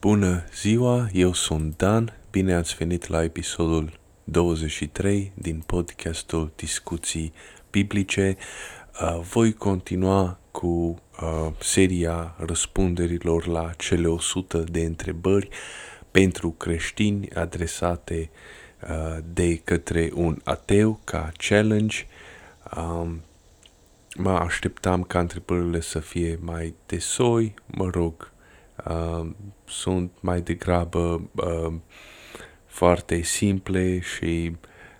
Bună ziua, eu sunt Dan, bine ați venit la episodul 23 din podcastul Discuții Biblice. Uh, voi continua cu uh, seria răspunderilor la cele 100 de întrebări pentru creștini adresate uh, de către un ateu ca challenge. Um, mă așteptam ca întrebările să fie mai de soi, mă rog, uh, sunt mai degrabă uh, foarte simple și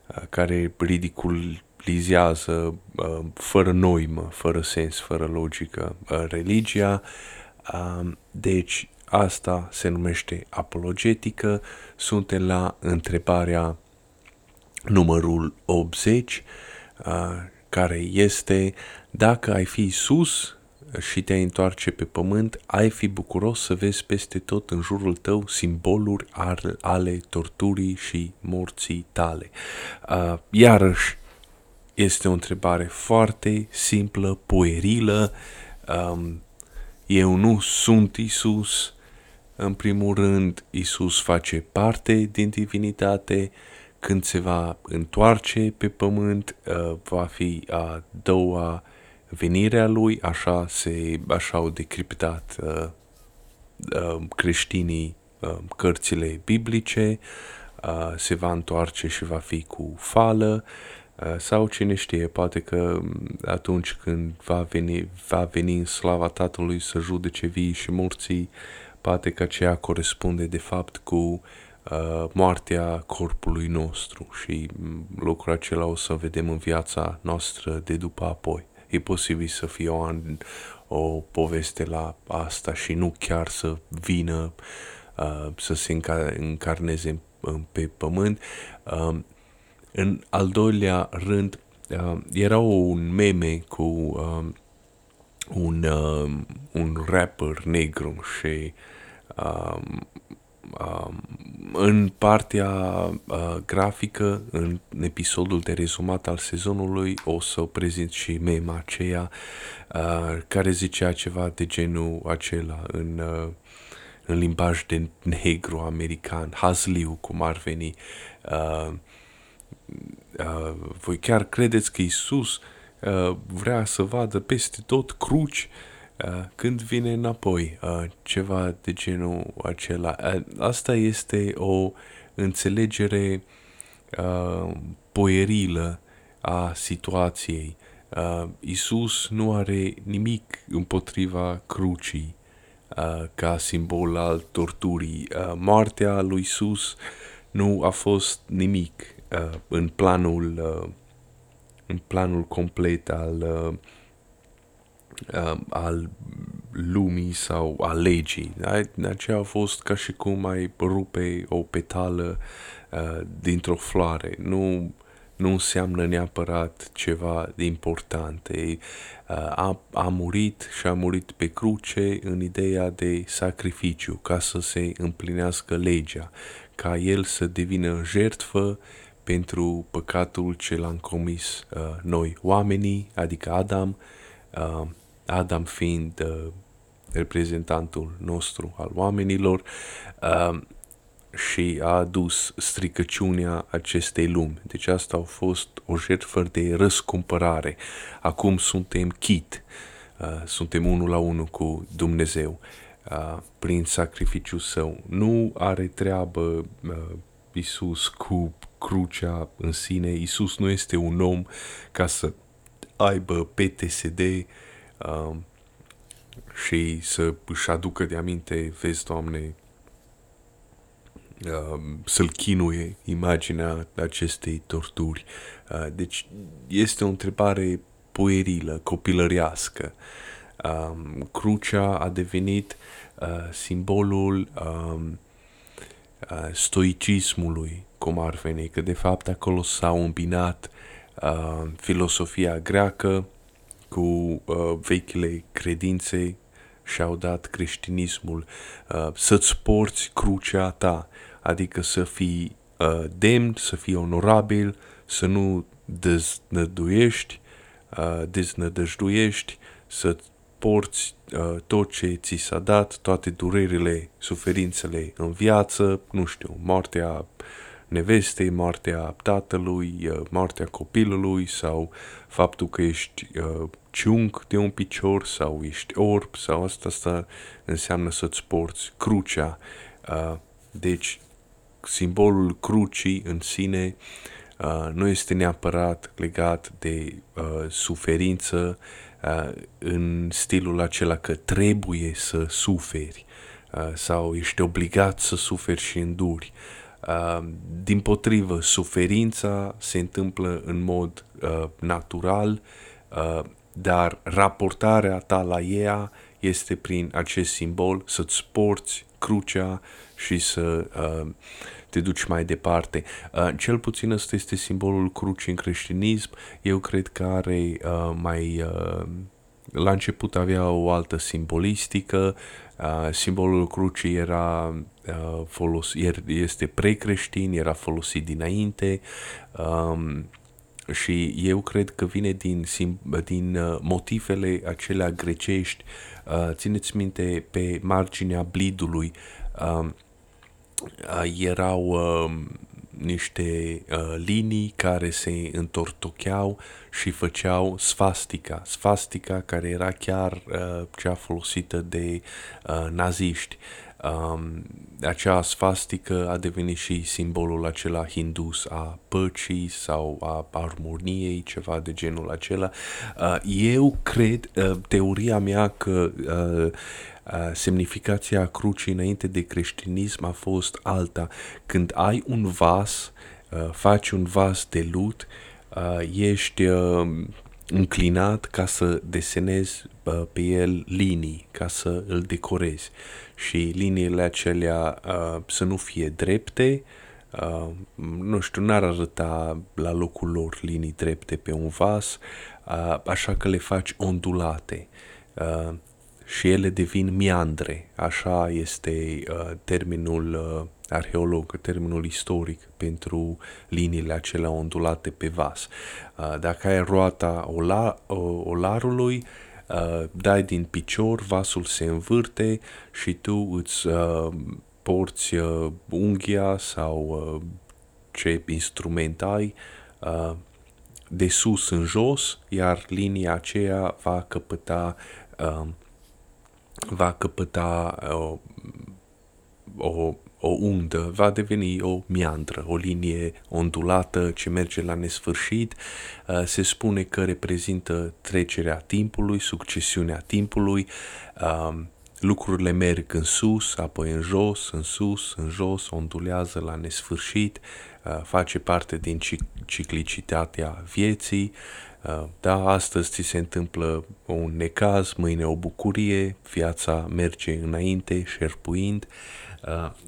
uh, care ridiculizează uh, fără noimă, fără sens, fără logică uh, religia. Uh, deci asta se numește apologetică. Suntem la întrebarea numărul 80, uh, care este dacă ai fi sus și te-ai întoarce pe pământ, ai fi bucuros să vezi peste tot în jurul tău simboluri ale torturii și morții tale. Uh, iarăși, este o întrebare foarte simplă, puerilă. Um, eu nu sunt Isus. În primul rând, Isus face parte din divinitate. Când se va întoarce pe pământ, uh, va fi a doua venirea lui, așa, se, așa au decriptat uh, uh, creștinii uh, cărțile biblice, uh, se va întoarce și va fi cu fală, uh, sau cine știe, poate că mm, atunci când va veni, va veni în slava Tatălui să judece vii și morții, poate că aceea corespunde de fapt cu uh, moartea corpului nostru și mm, lucrul acela o să vedem în viața noastră de după apoi e posibil să fie o, o poveste la asta și nu chiar să vină uh, să se înca- încarneze pe pământ. Uh, în al doilea rând, uh, era un meme cu uh, un, uh, un rapper negru și uh, Um, în partea uh, grafică, în episodul de rezumat al sezonului, o să prezint și mema aceea uh, care zicea ceva de genul acela în, uh, în limbaj de negru american, hazliu, cum ar veni. Uh, uh, voi chiar credeți că Isus uh, vrea să vadă peste tot cruci uh, Uh, când vine înapoi, uh, ceva de genul acela. Uh, asta este o înțelegere uh, poerilă a situației. Uh, Isus nu are nimic împotriva crucii uh, ca simbol al torturii. Uh, moartea lui Isus nu a fost nimic uh, în planul uh, în planul complet al uh, uh, al lumii sau a legii. Da? Aceea a fost ca și cum ai rupe o petală uh, dintr-o floare. Nu, nu înseamnă neapărat ceva de important. E, uh, a, a murit și a murit pe cruce în ideea de sacrificiu, ca să se împlinească legea, ca el să devină jertfă pentru păcatul ce l-am comis uh, noi, oamenii, adică Adam, uh, Adam fiind uh, reprezentantul nostru al oamenilor uh, și a adus stricăciunea acestei lumi. Deci asta a fost o jertfă de răscumpărare. Acum suntem chit, uh, suntem unul la unul cu Dumnezeu uh, prin sacrificiul său. Nu are treabă uh, Isus cu crucea în sine. Isus nu este un om ca să aibă PTSD, uh, și să își aducă de aminte, vezi, Doamne, uh, să-l chinuie imaginea acestei torturi. Uh, deci este o întrebare puerilă, copilărească. Uh, crucea a devenit uh, simbolul uh, uh, stoicismului, cum ar veni, că de fapt acolo s-au îmbinat uh, filosofia greacă, cu uh, vechile credințe și-au dat creștinismul. Uh, să-ți porți crucea ta, adică să fii uh, demn, să fii onorabil, să nu deznăduiești, uh, deznădăjduiești, să porți uh, tot ce ți s-a dat, toate durerile, suferințele în viață, nu știu, moartea nevestei, moartea tatălui, uh, moartea copilului sau faptul că ești uh, ciung de un picior sau ești orb sau asta, asta înseamnă să-ți porți crucea. Uh, deci, simbolul crucii în sine uh, nu este neapărat legat de uh, suferință uh, în stilul acela că trebuie să suferi uh, sau ești obligat să suferi și înduri. Uh, din potrivă, suferința se întâmplă în mod uh, natural, uh, dar raportarea ta la ea este prin acest simbol să-ți porți crucea și să uh, te duci mai departe. Uh, cel puțin ăsta este simbolul crucii în creștinism. Eu cred că are uh, mai... Uh, la început avea o altă simbolistică, uh, simbolul crucii era uh, folos, este precreștin, era folosit dinainte, um, și eu cred că vine din, din uh, motivele acelea grecești. Uh, țineți minte, pe marginea blidului uh, uh, erau uh, niște uh, linii care se întortocheau și făceau sfastica. Sfastica care era chiar uh, cea folosită de uh, naziști. Um, acea sfastică a devenit și simbolul acela hindus a păcii sau a armoniei, ceva de genul acela. Uh, eu cred, uh, teoria mea că uh, uh, semnificația crucii înainte de creștinism a fost alta. Când ai un vas, uh, faci un vas de lut, uh, ești uh, înclinat ca să desenezi uh, pe el linii, ca să îl decorezi. Și liniile acelea uh, să nu fie drepte, uh, nu știu, n-ar arăta la locul lor linii drepte pe un vas, uh, așa că le faci ondulate. Uh, și ele devin miandre, așa este uh, termenul uh, arheolog, termenul istoric pentru liniile acelea ondulate pe vas. Uh, dacă ai roata ola, olarului, uh, dai din picior, vasul se învârte și tu îți uh, porți uh, unghia sau uh, ce instrument ai uh, de sus în jos, iar linia aceea va căpăta uh, va căpăta uh, o o undă va deveni o miandră, o linie ondulată ce merge la nesfârșit. Uh, se spune că reprezintă trecerea timpului, succesiunea timpului. Um, lucrurile merg în sus, apoi în jos, în sus, în jos, ondulează la nesfârșit, uh, face parte din ciclicitatea vieții. Uh, da, astăzi ți se întâmplă un necaz, mâine o bucurie, viața merge înainte, șerpuind. Uh,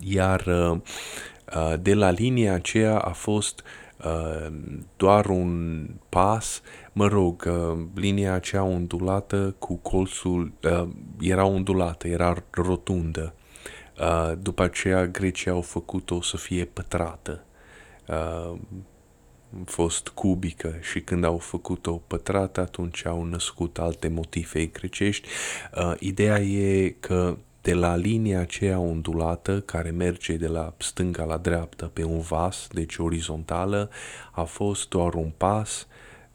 iar uh, uh, de la linia aceea a fost doar un pas, mă rog, linia aceea ondulată cu colțul, era ondulată, era rotundă. După aceea grecii au făcut-o să fie pătrată fost cubică și când au făcut-o pătrată, atunci au născut alte motive grecești. Uh, ideea e că de la linia aceea ondulată care merge de la stânga la dreapta pe un vas, deci orizontală, a fost doar un pas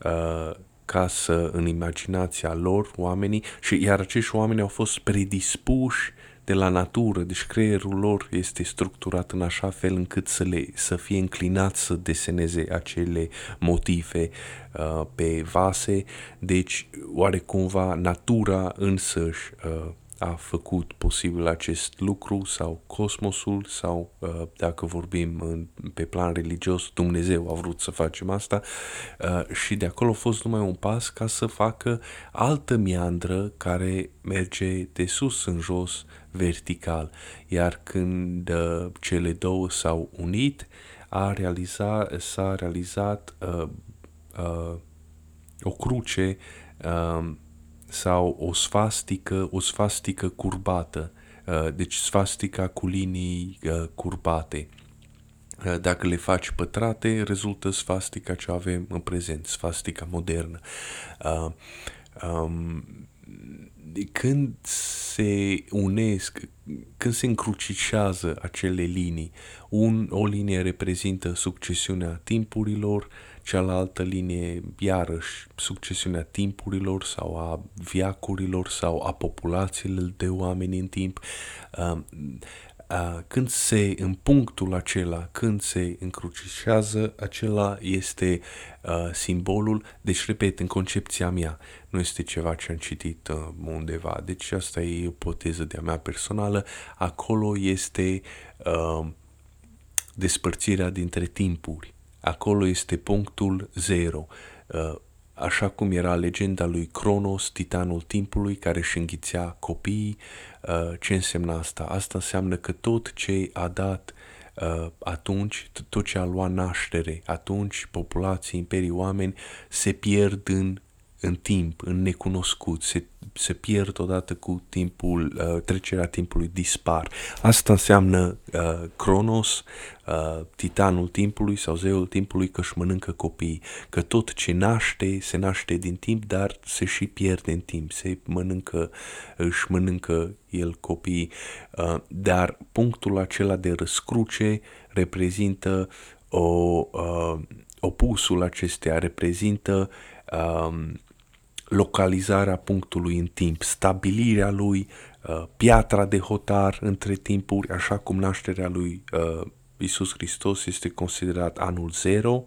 uh, ca să în imaginația lor oamenii și iar acești oameni au fost predispuși de la natură, deci creierul lor este structurat în așa fel încât să, le, să fie înclinat să deseneze acele motive uh, pe vase, deci oarecumva natura însăși uh, a făcut posibil acest lucru sau cosmosul sau uh, dacă vorbim în, pe plan religios, Dumnezeu a vrut să facem asta uh, și de acolo a fost numai un pas ca să facă altă meandră care merge de sus în jos vertical. Iar când uh, cele două s-au unit, a realiza, s-a realizat uh, uh, o cruce uh, sau o sfastică, o sfastică curbată, uh, deci sfastica cu linii uh, curbate. Uh, dacă le faci pătrate, rezultă sfastica ce avem în prezent, sfastica modernă. Um, când se unesc, când se încrucișează acele linii, un, o linie reprezintă succesiunea timpurilor, cealaltă linie, iarăși, succesiunea timpurilor sau a viacurilor sau a populațiilor de oameni în timp. Uh, când se, în punctul acela, când se încrucișează, acela este uh, simbolul, deci, repet, în concepția mea, nu este ceva ce am citit uh, undeva, deci asta e ipoteză de-a mea personală, acolo este uh, despărțirea dintre timpuri, acolo este punctul zero, uh, așa cum era legenda lui Cronos, titanul timpului, care își înghițea copiii. Uh, ce însemna asta? Asta înseamnă că tot ce a dat uh, atunci, tot ce a luat naștere, atunci populații, imperii, oameni se pierd în în timp, în necunoscut, se, se pierd odată cu timpul, uh, trecerea timpului dispar. Asta înseamnă uh, Cronos, uh, titanul timpului sau zeul timpului că își mănâncă copiii, că tot ce naște se naște din timp, dar se și pierde în timp, se mănâncă, își mănâncă el copiii, uh, dar punctul acela de răscruce reprezintă o, uh, opusul acestea, reprezintă um, localizarea punctului în timp, stabilirea lui, uh, piatra de hotar între timpuri, așa cum nașterea lui uh, Isus Hristos este considerat anul zero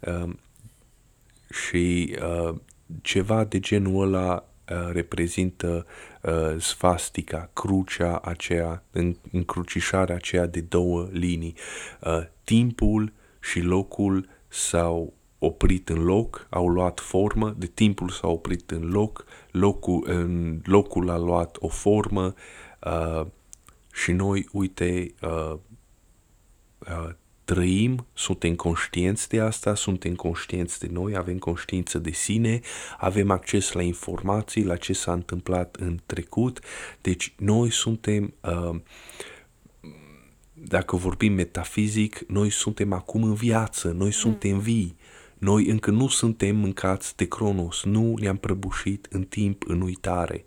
uh, și uh, ceva de genul ăla uh, reprezintă uh, sfastica, crucea aceea, încrucișarea aceea de două linii. Uh, timpul și locul sau oprit în loc, au luat formă, de timpul s-a oprit în loc, locul, în locul a luat o formă uh, și noi, uite, uh, uh, trăim, suntem conștienți de asta, suntem conștienți de noi, avem conștiință de sine, avem acces la informații, la ce s-a întâmplat în trecut, deci noi suntem, uh, dacă vorbim metafizic, noi suntem acum în viață, noi suntem vii, noi încă nu suntem mâncați de Cronos, nu ne-am prăbușit în timp, în uitare.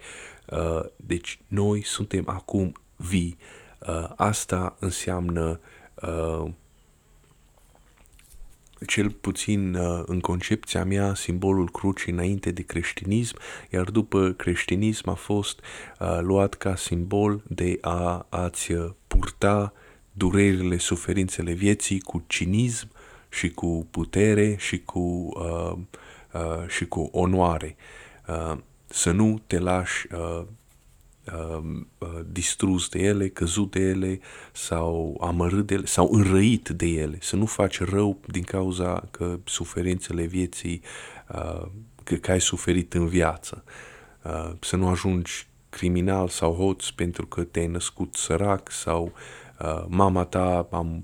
Uh, deci noi suntem acum vii. Uh, asta înseamnă uh, cel puțin în concepția mea, simbolul crucii înainte de creștinism, iar după creștinism a fost luat ca simbol de a ați purta durerile, suferințele vieții cu cinism, și cu putere și cu, uh, uh, și cu onoare. Uh, să nu te lași uh, uh, uh, distrus de ele, căzut de ele sau amărât de ele sau înrăit de ele. Să nu faci rău din cauza că suferințele vieții, uh, că, că ai suferit în viață. Uh, să nu ajungi criminal sau hoț pentru că te-ai născut sărac sau uh, mama ta a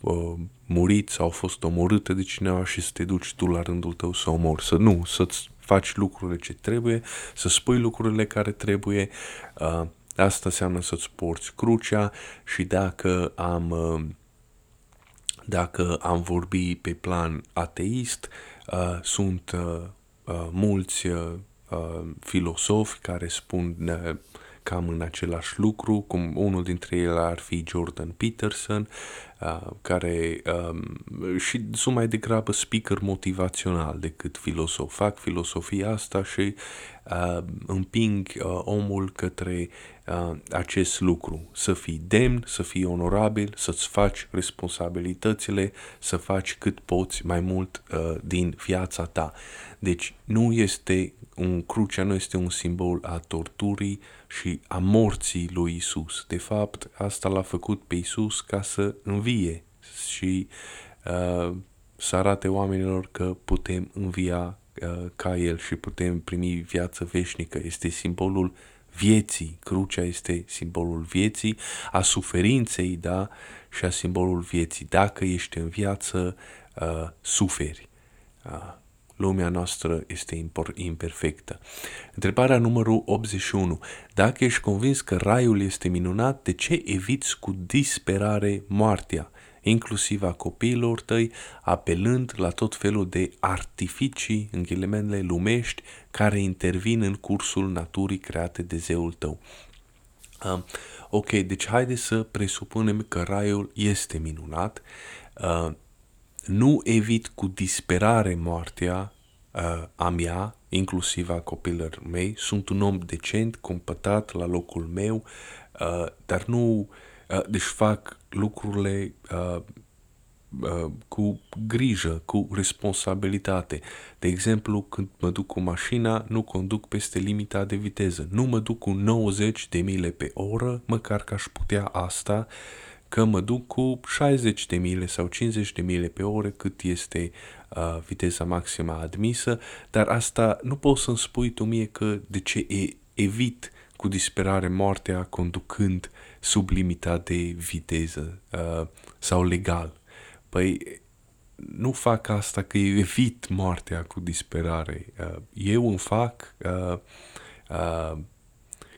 uh, murit sau a fost omorâtă de cineva și să te duci tu la rândul tău să omori. Să nu, să-ți faci lucrurile ce trebuie, să spui lucrurile care trebuie. Uh, asta înseamnă să-ți porți crucea și dacă am, uh, dacă am vorbit pe plan ateist, uh, sunt uh, uh, mulți uh, filosofi care spun uh, cam în același lucru, cum unul dintre ele ar fi Jordan Peterson, uh, care um, și sunt mai degrabă speaker motivațional decât filosof. Fac filosofia asta și uh, împing uh, omul către uh, acest lucru, să fii demn, să fii onorabil, să-ți faci responsabilitățile, să faci cât poți mai mult uh, din viața ta. Deci nu este un crucea nu este un simbol a torturii și a morții lui Isus. De fapt, asta l-a făcut pe Isus ca să învie și uh, să arate oamenilor că putem învia uh, ca El și putem primi viață veșnică. Este simbolul vieții. Crucea este simbolul vieții, a suferinței, da, și a simbolul vieții. Dacă ești în viață, uh, suferi. Uh, lumea noastră este imperfectă. Întrebarea numărul 81. Dacă ești convins că raiul este minunat, de ce eviți cu disperare moartea? inclusiv a copiilor tăi, apelând la tot felul de artificii, în ghilimele lumești, care intervin în cursul naturii create de zeul tău. Uh, ok, deci haide să presupunem că raiul este minunat. Uh, nu evit cu disperare moartea uh, a mea, inclusiv a copilor mei. Sunt un om decent, compătat la locul meu, uh, dar nu... Uh, deci fac lucrurile uh, uh, cu grijă, cu responsabilitate. De exemplu, când mă duc cu mașina, nu conduc peste limita de viteză. Nu mă duc cu 90 de mile pe oră, măcar că aș putea asta, că mă duc cu 60 de mile sau 50 de mile pe oră, cât este uh, viteza maximă admisă, dar asta nu poți să-mi spui tu mie că de ce e, evit cu disperare moartea conducând sub limita de viteză uh, sau legal. Păi nu fac asta că evit moartea cu disperare. Uh, eu îmi fac uh, uh,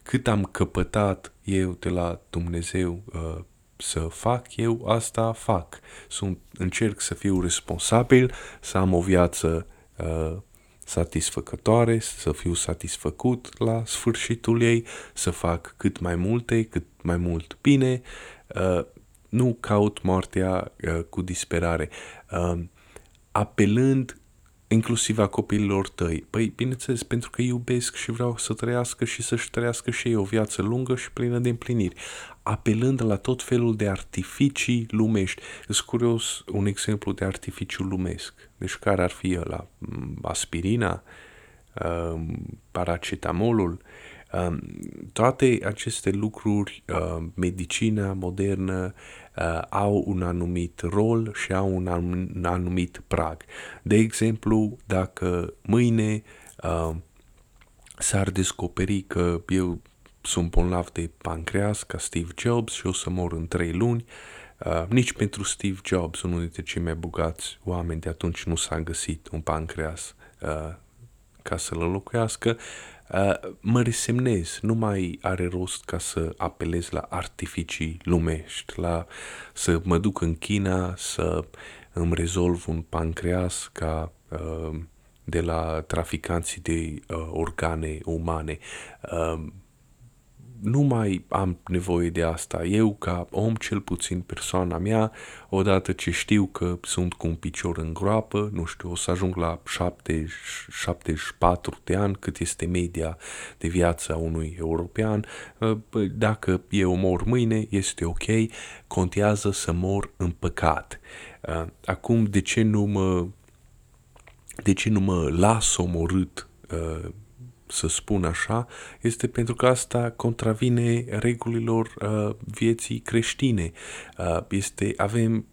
cât am căpătat eu de la Dumnezeu uh, să fac, eu asta fac. Sunt, încerc să fiu responsabil, să am o viață uh, satisfăcătoare, să fiu satisfăcut la sfârșitul ei, să fac cât mai multe, cât mai mult bine, uh, nu caut moartea uh, cu disperare, uh, apelând inclusiv a copiilor tăi. Păi, bineînțeles, pentru că iubesc și vreau să trăiască și să-și trăiască și ei o viață lungă și plină de împliniri, apelând la tot felul de artificii lumești. Îți curios un exemplu de artificiu lumesc. Deci care ar fi ăla? Mm, aspirina? Um, paracetamolul? Um, toate aceste lucruri, uh, medicina modernă, uh, au un anumit rol și au un anumit prag. De exemplu, dacă mâine uh, s-ar descoperi că eu sunt bolnav de pancreas ca Steve Jobs și o să mor în trei luni, Uh, nici pentru Steve Jobs, unul dintre cei mai bogați oameni de atunci, nu s-a găsit un pancreas uh, ca să-l înlocuiască. Uh, mă resemnez, nu mai are rost ca să apelez la artificii lumești, la să mă duc în China să îmi rezolv un pancreas ca uh, de la traficanții de uh, organe umane. Uh, nu mai am nevoie de asta. Eu, ca om, cel puțin persoana mea, odată ce știu că sunt cu un picior în groapă, nu știu, o să ajung la 70, 74 de ani, cât este media de viață a unui european, ă, dacă eu mor mâine, este ok, contează să mor în păcat. Ă, acum, de ce nu mă, de ce nu mă las omorât ă, să spun așa, este pentru că asta contravine regulilor uh, vieții creștine. Uh, este, avem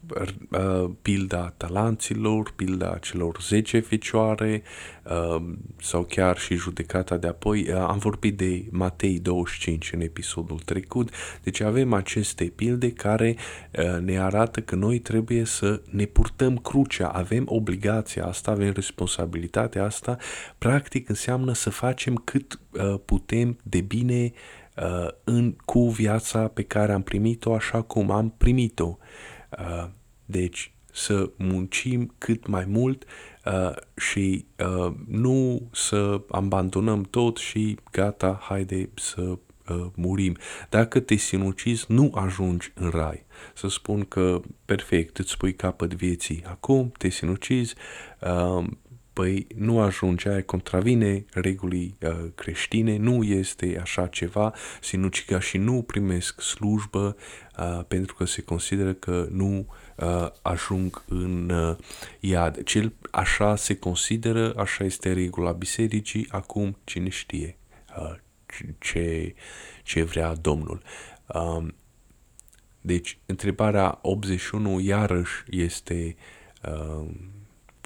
uh, pilda talanților, pilda celor 10 fecioare uh, sau chiar și judecata de apoi. Uh, am vorbit de Matei 25 în episodul trecut, deci avem aceste pilde care uh, ne arată că noi trebuie să ne purtăm crucea, avem obligația asta, avem responsabilitatea asta, practic înseamnă să facem facem cât uh, putem de bine uh, în, cu viața pe care am primit-o așa cum am primit-o. Uh, deci să muncim cât mai mult uh, și uh, nu să abandonăm tot și gata, haide să uh, murim. Dacă te sinucizi, nu ajungi în rai. Să spun că perfect, îți pui capăt vieții acum, te sinucizi, uh, păi nu ajunge, aia contravine regulii uh, creștine, nu este așa ceva, sinuciga și nu primesc slujbă uh, pentru că se consideră că nu uh, ajung în uh, iad. Cel așa se consideră, așa este regula bisericii, acum cine știe uh, ce, ce vrea Domnul. Uh, deci, întrebarea 81 iarăși este uh,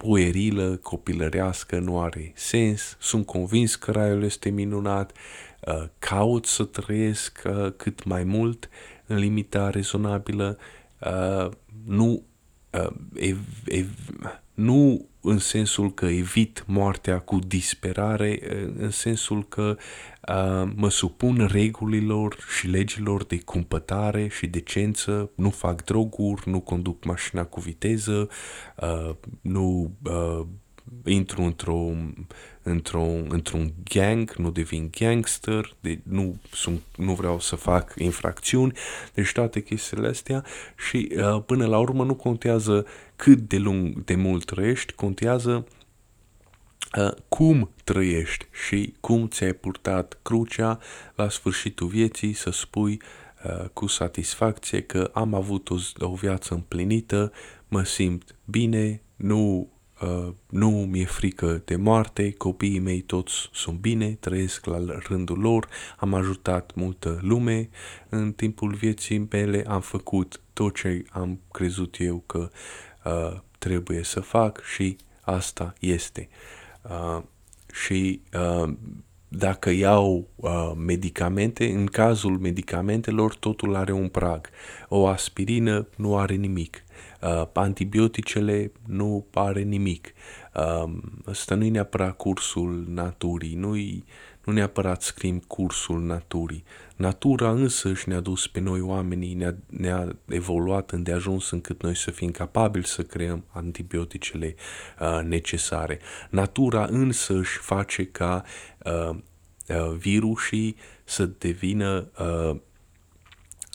puerilă, copilărească, nu are sens, sunt convins că raiul este minunat, uh, caut să trăiesc uh, cât mai mult în limita rezonabilă, uh, nu uh, ev, ev, nu în sensul că evit moartea cu disperare, uh, în sensul că uh, mă supun regulilor și legilor de cumpătare și decență, nu fac droguri, nu conduc mașina cu viteză, uh, nu uh, intru într-un, într-o, într-un gang, nu devin gangster, de, nu, sunt, nu vreau să fac infracțiuni, deci toate chestiile astea. Și uh, până la urmă nu contează cât de, lung, de mult trăiești, contează uh, cum trăiești și cum ți-ai purtat crucea la sfârșitul vieții să spui uh, cu satisfacție că am avut o, o viață împlinită, mă simt bine, nu Uh, nu mi-e frică de moarte, copiii mei toți sunt bine, trăiesc la rândul lor, am ajutat multă lume în timpul vieții mele, am făcut tot ce am crezut eu că uh, trebuie să fac și asta este. Uh, și uh, dacă iau uh, medicamente, în cazul medicamentelor totul are un prag. O aspirină nu are nimic uh, antibioticele nu are nimic. Uh, ăsta nu e neapărat cursul naturii, nu nu neapărat scrim cursul naturii. Natura însă și ne-a dus pe noi oamenii, ne-a, ne-a evoluat îndeajuns încât noi să fim capabili să creăm antibioticele uh, necesare. Natura însă își face ca uh, uh, virusii să devină uh,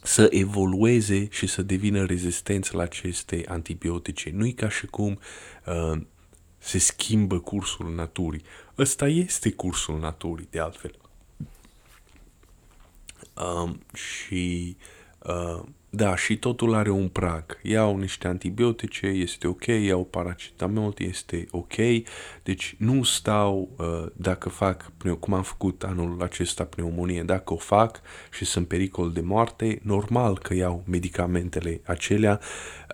să evolueze și să devină rezistenți la aceste antibiotice. Nu e ca și cum uh, se schimbă cursul naturii. Ăsta este cursul naturii, de altfel. Um, și uh, da, și totul are un prag. Iau niște antibiotice, este ok, iau paracetamol, este ok. Deci nu stau uh, dacă fac, cum am făcut anul acesta pneumonie, dacă o fac și sunt pericol de moarte, normal că iau medicamentele acelea.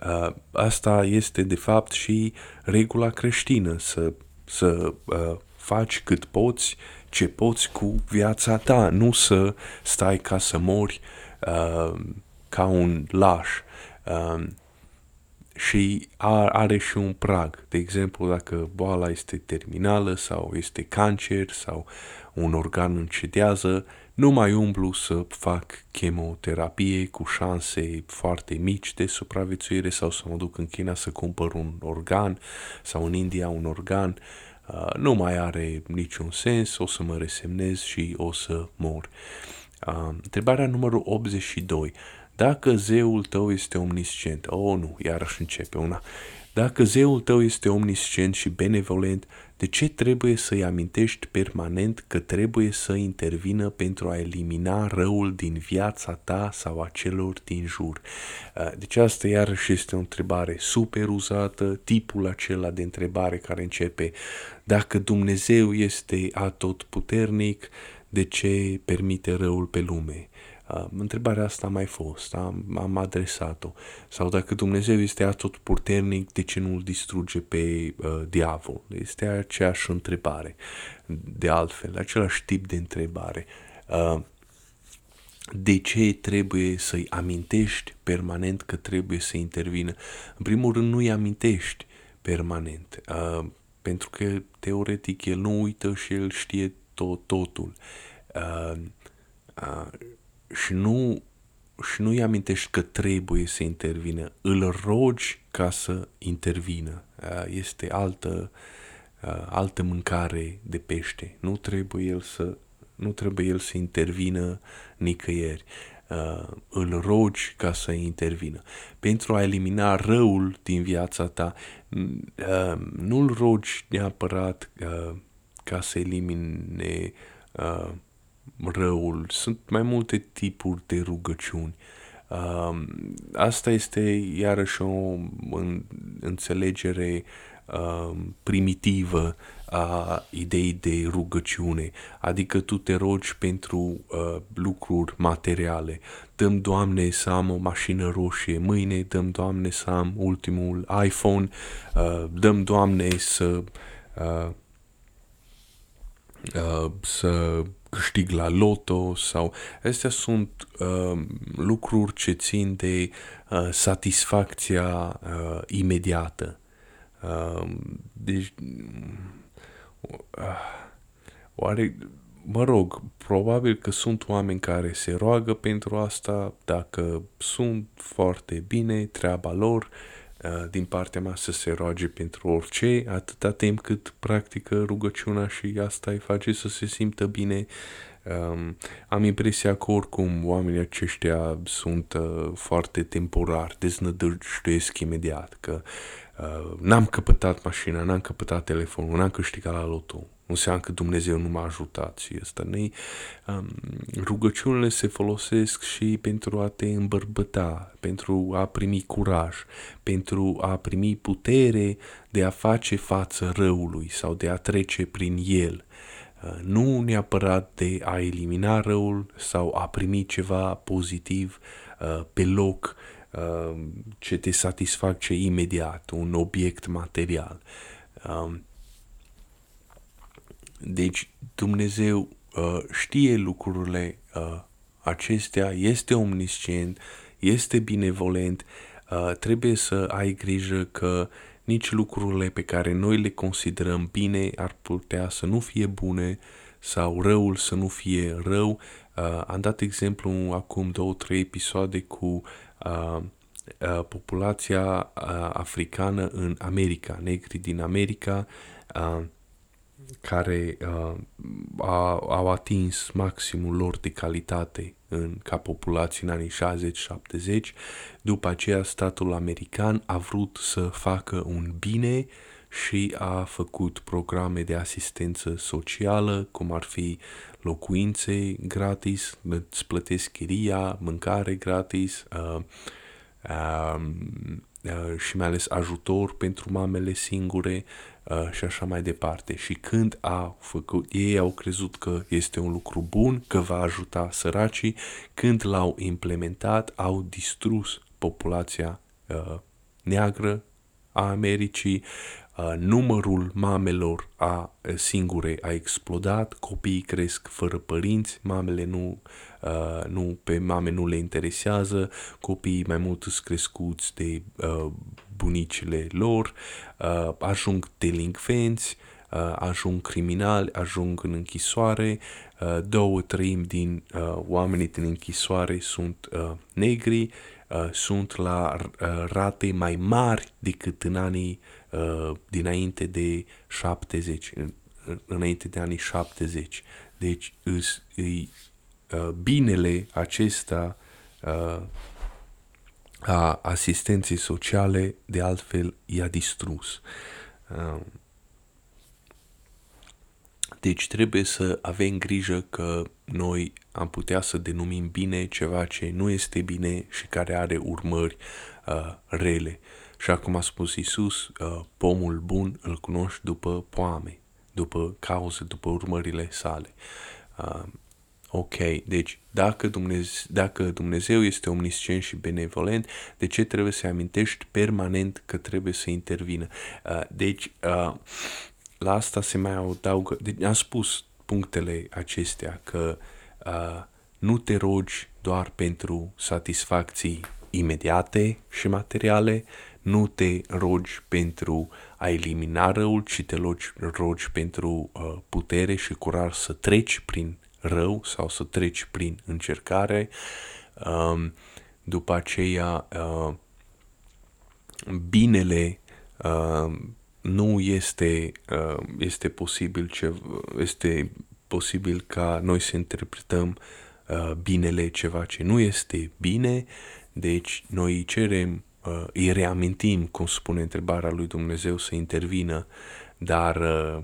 Uh, asta este de fapt și regula creștină, să, să uh, faci cât poți, ce poți cu viața ta, nu să stai ca să mori uh, ca un laș um, și are și un prag. De exemplu, dacă boala este terminală sau este cancer sau un organ încedează, nu mai umblu să fac chemoterapie cu șanse foarte mici de supraviețuire sau să mă duc în China să cumpăr un organ sau în India un organ. Uh, nu mai are niciun sens, o să mă resemnez și o să mor. Uh, întrebarea numărul 82. Dacă zeul tău este omniscient, oh nu, iarăși începe una, dacă zeul tău este omniscient și benevolent, de ce trebuie să-i amintești permanent că trebuie să intervină pentru a elimina răul din viața ta sau a celor din jur? Uh, deci asta iarăși este o întrebare super uzată, tipul acela de întrebare care începe dacă Dumnezeu este atotputernic, de ce permite răul pe lume? Uh, întrebarea asta a mai fost, am, am adresat-o. Sau dacă Dumnezeu este atot puternic, de ce nu îl distruge pe uh, diavol? Este aceeași întrebare. De altfel, același tip de întrebare. Uh, de ce trebuie să-i amintești permanent că trebuie să intervină? În primul rând, nu-i amintești permanent, uh, pentru că teoretic el nu uită și el știe tot, totul. Uh, uh, și nu și nu-i amintești că trebuie să intervină, îl rogi ca să intervină. Este altă, altă mâncare de pește. Nu trebuie el să, nu trebuie el să intervină nicăieri. Îl rogi ca să intervină. Pentru a elimina răul din viața ta, nu-l rogi neapărat ca să elimine răul. Sunt mai multe tipuri de rugăciuni. Uh, asta este iarăși o înțelegere uh, primitivă a ideii de rugăciune, adică tu te rogi pentru uh, lucruri materiale. Dăm, Doamne, să am o mașină roșie mâine, dăm, Doamne, să am ultimul iPhone, uh, dăm, Doamne, să uh, uh, să câștig la loto sau astea sunt uh, lucruri ce țin de uh, satisfacția uh, imediată. Uh, deci, uh, oare, mă rog, probabil că sunt oameni care se roagă pentru asta, dacă sunt foarte bine, treaba lor, uh, din partea mea să se roage pentru orice, atâta timp cât practică rugăciunea și asta îi face să se simtă bine. Um, am impresia că oricum oamenii aceștia sunt uh, foarte temporari, deznădăjduiesc imediat, că uh, n-am căpătat mașina, n-am căpătat telefonul, n-am câștigat la loto, înseamnă că Dumnezeu nu m-a ajutat și ăsta Nei, um, rugăciunile se folosesc și pentru a te îmbărbăta, pentru a primi curaj, pentru a primi putere de a face față răului sau de a trece prin el. Uh, nu neapărat de a elimina răul sau a primi ceva pozitiv uh, pe loc uh, ce te satisface imediat, un obiect material. Um, deci Dumnezeu uh, știe lucrurile uh, acestea, este omniscient, este binevolent, uh, trebuie să ai grijă că nici lucrurile pe care noi le considerăm bine ar putea să nu fie bune sau răul să nu fie rău. Uh, am dat exemplu acum două, trei episoade cu uh, uh, populația uh, africană în America, negri din America, uh, care uh, a, au atins maximul lor de calitate în, ca populație în anii 60-70. După aceea, statul american a vrut să facă un bine și a făcut programe de asistență socială, cum ar fi locuințe gratis, îți plătesc chiria, mâncare gratis, uh, uh, uh, și mai ales ajutor pentru mamele singure, uh, și așa mai departe. Și când au făcut, ei au crezut că este un lucru bun, că va ajuta săracii, când l-au implementat, au distrus populația uh, neagră a Americii, uh, numărul mamelor a singure a explodat, copiii cresc fără părinți, mamele nu, uh, nu pe mame nu le interesează, copiii mai mult sunt crescuți de uh, bunicile lor, uh, ajung delincvenți, uh, ajung criminali, ajung în închisoare, uh, două treimi din uh, oamenii din închisoare sunt uh, negri, uh, sunt la uh, rate mai mari decât în anii uh, dinainte de 70, în, înainte de anii 70. Deci îs, îi, uh, binele acesta uh, a asistenței sociale, de altfel, i-a distrus. Um, deci trebuie să avem grijă că noi am putea să denumim bine ceva ce nu este bine și care are urmări uh, rele. Și acum a spus Isus, uh, pomul bun îl cunoști după poame, după cauze, după urmările sale. Uh, Ok, deci dacă Dumnezeu, dacă Dumnezeu este omniscient și benevolent, de ce trebuie să amintești permanent că trebuie să intervină? Uh, deci, uh, la asta se mai adaugă, deci am spus punctele acestea, că uh, nu te rogi doar pentru satisfacții imediate și materiale, nu te rogi pentru a elimina răul, ci te rogi, rogi pentru uh, putere și curaj să treci prin rău sau să treci prin încercare. Um, după aceea, uh, binele uh, nu este, uh, este posibil ce, este posibil ca noi să interpretăm uh, binele ceva ce nu este bine, deci noi cerem, uh, îi reamintim, cum spune întrebarea lui Dumnezeu, să intervină, dar uh,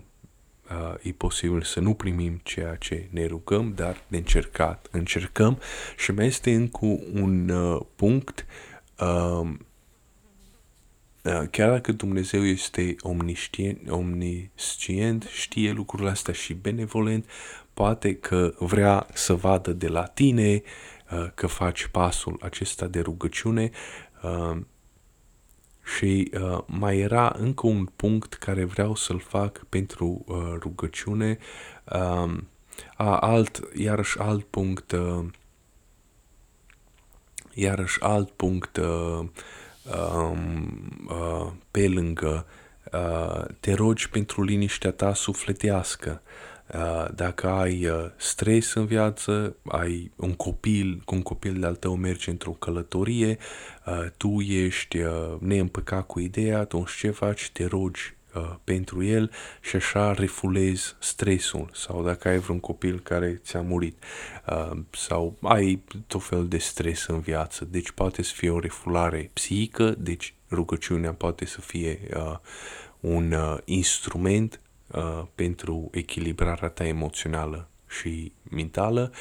uh, e posibil să nu primim ceea ce ne rugăm, dar de încercat încercăm. Și mai este încă un uh, punct uh, uh, chiar dacă Dumnezeu este omniscient, omniscient, știe lucrurile astea și benevolent, poate că vrea să vadă de la tine uh, că faci pasul acesta de rugăciune uh, și uh, mai era încă un punct care vreau să-l fac pentru uh, rugăciune. Uh, a, alt, iarăși alt punct, uh, iarăși alt punct uh, um, uh, pe lângă, uh, te rogi pentru liniștea ta sufletească. Uh, dacă ai uh, stres în viață, ai un copil, cu un copil de-al tău mergi într-o călătorie, uh, tu ești neîmpăcat cu ideea, atunci ce faci? Te rogi pentru el și așa refulezi stresul sau dacă ai vreun copil care ți-a murit sau ai tot fel de stres în viață. Deci poate să fie o refulare psihică, deci rugăciunea poate să fie un instrument uh, pentru echilibrarea ta emoțională și mentală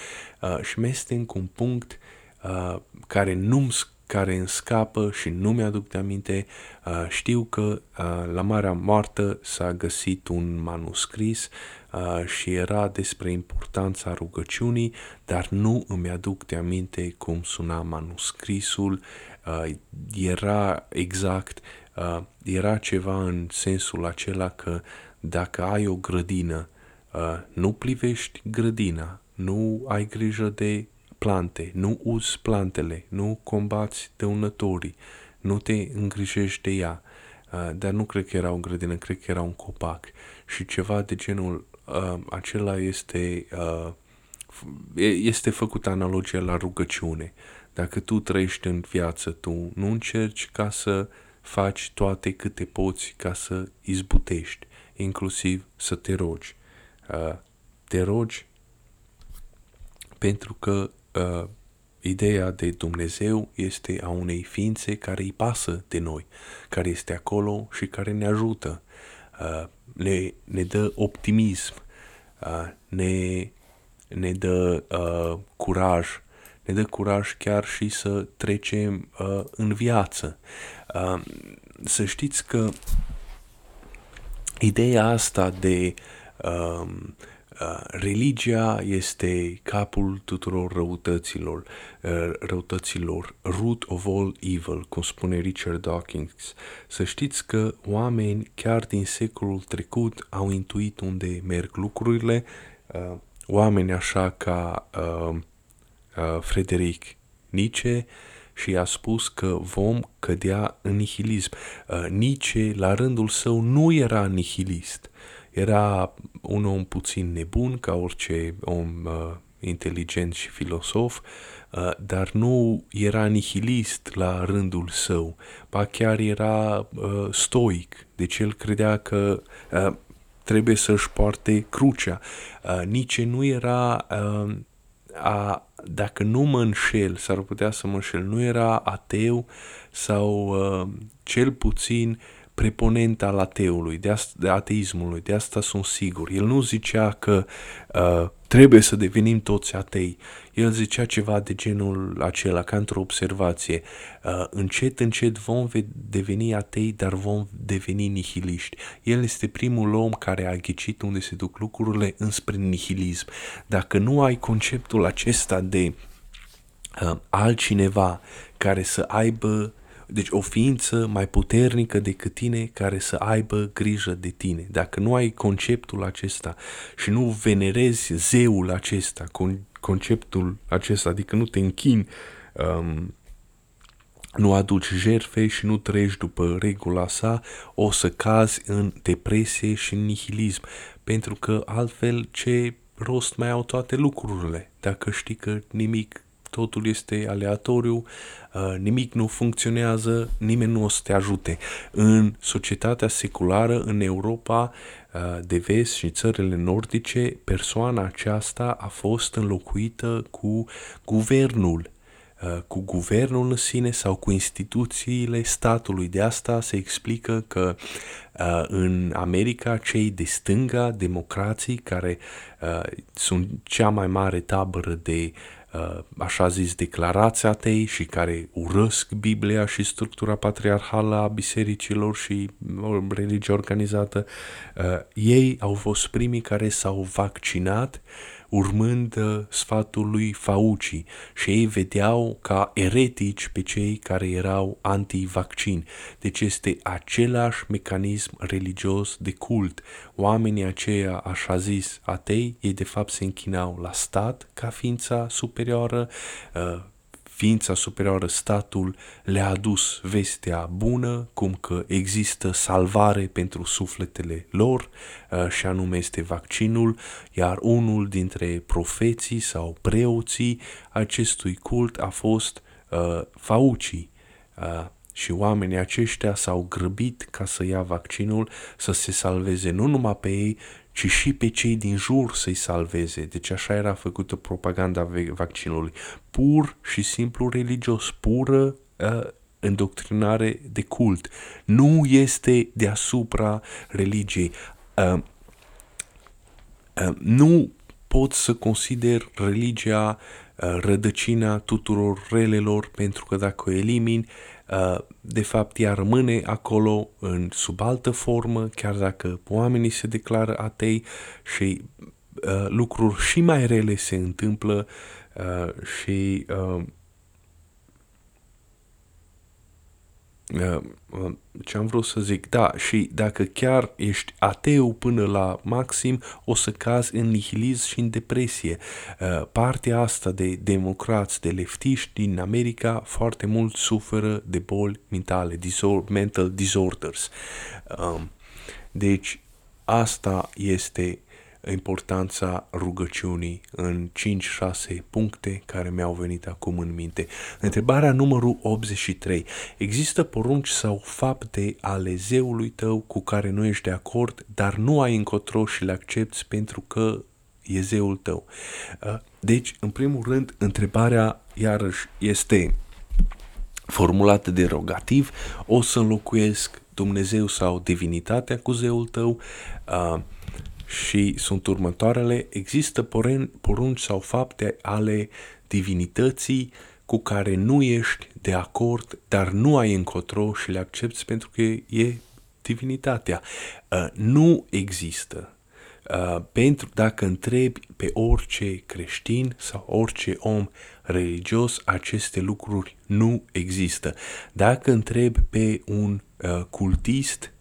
uh, și mai este încă un punct uh, care nu care îmi scapă și nu mi-aduc de aminte. Uh, știu că uh, la Marea Moartă s-a găsit un manuscris uh, și era despre importanța rugăciunii, dar nu îmi aduc de aminte cum suna manuscrisul. Uh, era exact, uh, era ceva în sensul acela că uh, dacă ai o grădină, uh, nu plivești grădina, nu ai grijă de plante, nu uzi plantele, nu combați dăunătorii, nu te îngrijești de ea. Uh, dar nu cred că era o grădină, cred că era un copac. Și ceva de genul uh, acela este, uh, este făcut analogia la rugăciune. Dacă tu trăiești în viață, tu nu încerci ca să faci toate câte poți ca să izbutești inclusiv să te rogi. Uh, te rogi pentru că uh, ideea de Dumnezeu este a unei ființe care îi pasă de noi, care este acolo și care ne ajută, uh, ne, ne dă optimism, uh, ne, ne dă uh, curaj, ne dă curaj chiar și să trecem uh, în viață. Uh, să știți că ideea asta de um, uh, religia este capul tuturor răutăților, uh, răutăților, root of all evil, cum spune Richard Dawkins. Să știți că oameni chiar din secolul trecut au intuit unde merg lucrurile, uh, oameni așa ca uh, uh, Frederic Nietzsche, și a spus că vom cădea în nihilism. Uh, Nietzsche, la rândul său, nu era nihilist. Era un om puțin nebun, ca orice om uh, inteligent și filosof, uh, dar nu era nihilist la rândul său, ba chiar era uh, stoic, deci el credea că uh, trebuie să-și poarte crucea. Uh, Nietzsche nu era uh, a, dacă nu mă înșel, s-ar putea să mă înșel, nu era ateu sau uh, cel puțin preponent al ateului, de, asta, de ateismului, de asta sunt sigur. El nu zicea că uh, trebuie să devenim toți atei. El zicea ceva de genul acela, ca într-o observație. Uh, încet, încet vom deveni atei, dar vom deveni nihiliști. El este primul om care a ghicit unde se duc lucrurile înspre nihilism. Dacă nu ai conceptul acesta de uh, altcineva care să aibă deci o ființă mai puternică decât tine care să aibă grijă de tine. Dacă nu ai conceptul acesta și nu venerezi zeul acesta, conceptul acesta, adică nu te închini, um, nu aduci jerfe și nu treci după regula sa, o să cazi în depresie și în nihilism, pentru că altfel ce rost mai au toate lucrurile, dacă știi că nimic totul este aleatoriu, uh, nimic nu funcționează, nimeni nu o să te ajute. În societatea seculară, în Europa uh, de vest și țările nordice, persoana aceasta a fost înlocuită cu guvernul uh, cu guvernul în sine sau cu instituțiile statului. De asta se explică că uh, în America cei de stânga, democrații, care uh, sunt cea mai mare tabără de Uh, așa zis declarația atei și care urăsc Biblia și structura patriarhală a bisericilor și uh, religia organizată, uh, ei au fost primii care s-au vaccinat urmând uh, sfatul lui Fauci și ei vedeau ca eretici pe cei care erau anti-vaccin. Deci este același mecanism religios de cult. Oamenii aceia, așa zis, atei, ei de fapt se închinau la stat ca ființa superioară, uh, ființa superioară, statul, le-a adus vestea bună, cum că există salvare pentru sufletele lor, uh, și anume este vaccinul, iar unul dintre profeții sau preoții acestui cult a fost uh, Fauci. Uh, și oamenii aceștia s-au grăbit ca să ia vaccinul, să se salveze nu numai pe ei, ci și pe cei din jur să-i salveze. Deci așa era făcută propaganda vaccinului. Pur și simplu religios, pură uh, îndoctrinare de cult. Nu este deasupra religiei. Uh, uh, nu pot să consider religia uh, rădăcina tuturor relelor, pentru că dacă o elimin, Uh, de fapt ea rămâne acolo în sub altă formă, chiar dacă oamenii se declară atei și uh, lucruri și mai rele se întâmplă uh, și uh, Uh, uh, ce am vrut să zic, da, și dacă chiar ești ateu până la maxim, o să cazi în nihilism și în depresie. Uh, partea asta de democrați, de leftiști din America, foarte mult suferă de boli mentale, mental disorders. Um, deci, asta este importanța rugăciunii în 5-6 puncte care mi-au venit acum în minte. Întrebarea numărul 83. Există porunci sau fapte ale zeului tău cu care nu ești de acord, dar nu ai încotro și le accepti pentru că e zeul tău? Uh, deci, în primul rând, întrebarea iarăși este formulată de rogativ, o să înlocuiesc Dumnezeu sau divinitatea cu zeul tău, uh, și sunt următoarele, există porunci sau fapte ale divinității cu care nu ești de acord, dar nu ai încotro și le accepti pentru că e divinitatea. Uh, nu există. Uh, pentru dacă întrebi pe orice creștin sau orice om religios, aceste lucruri nu există. Dacă întrebi pe un uh, cultist Uh,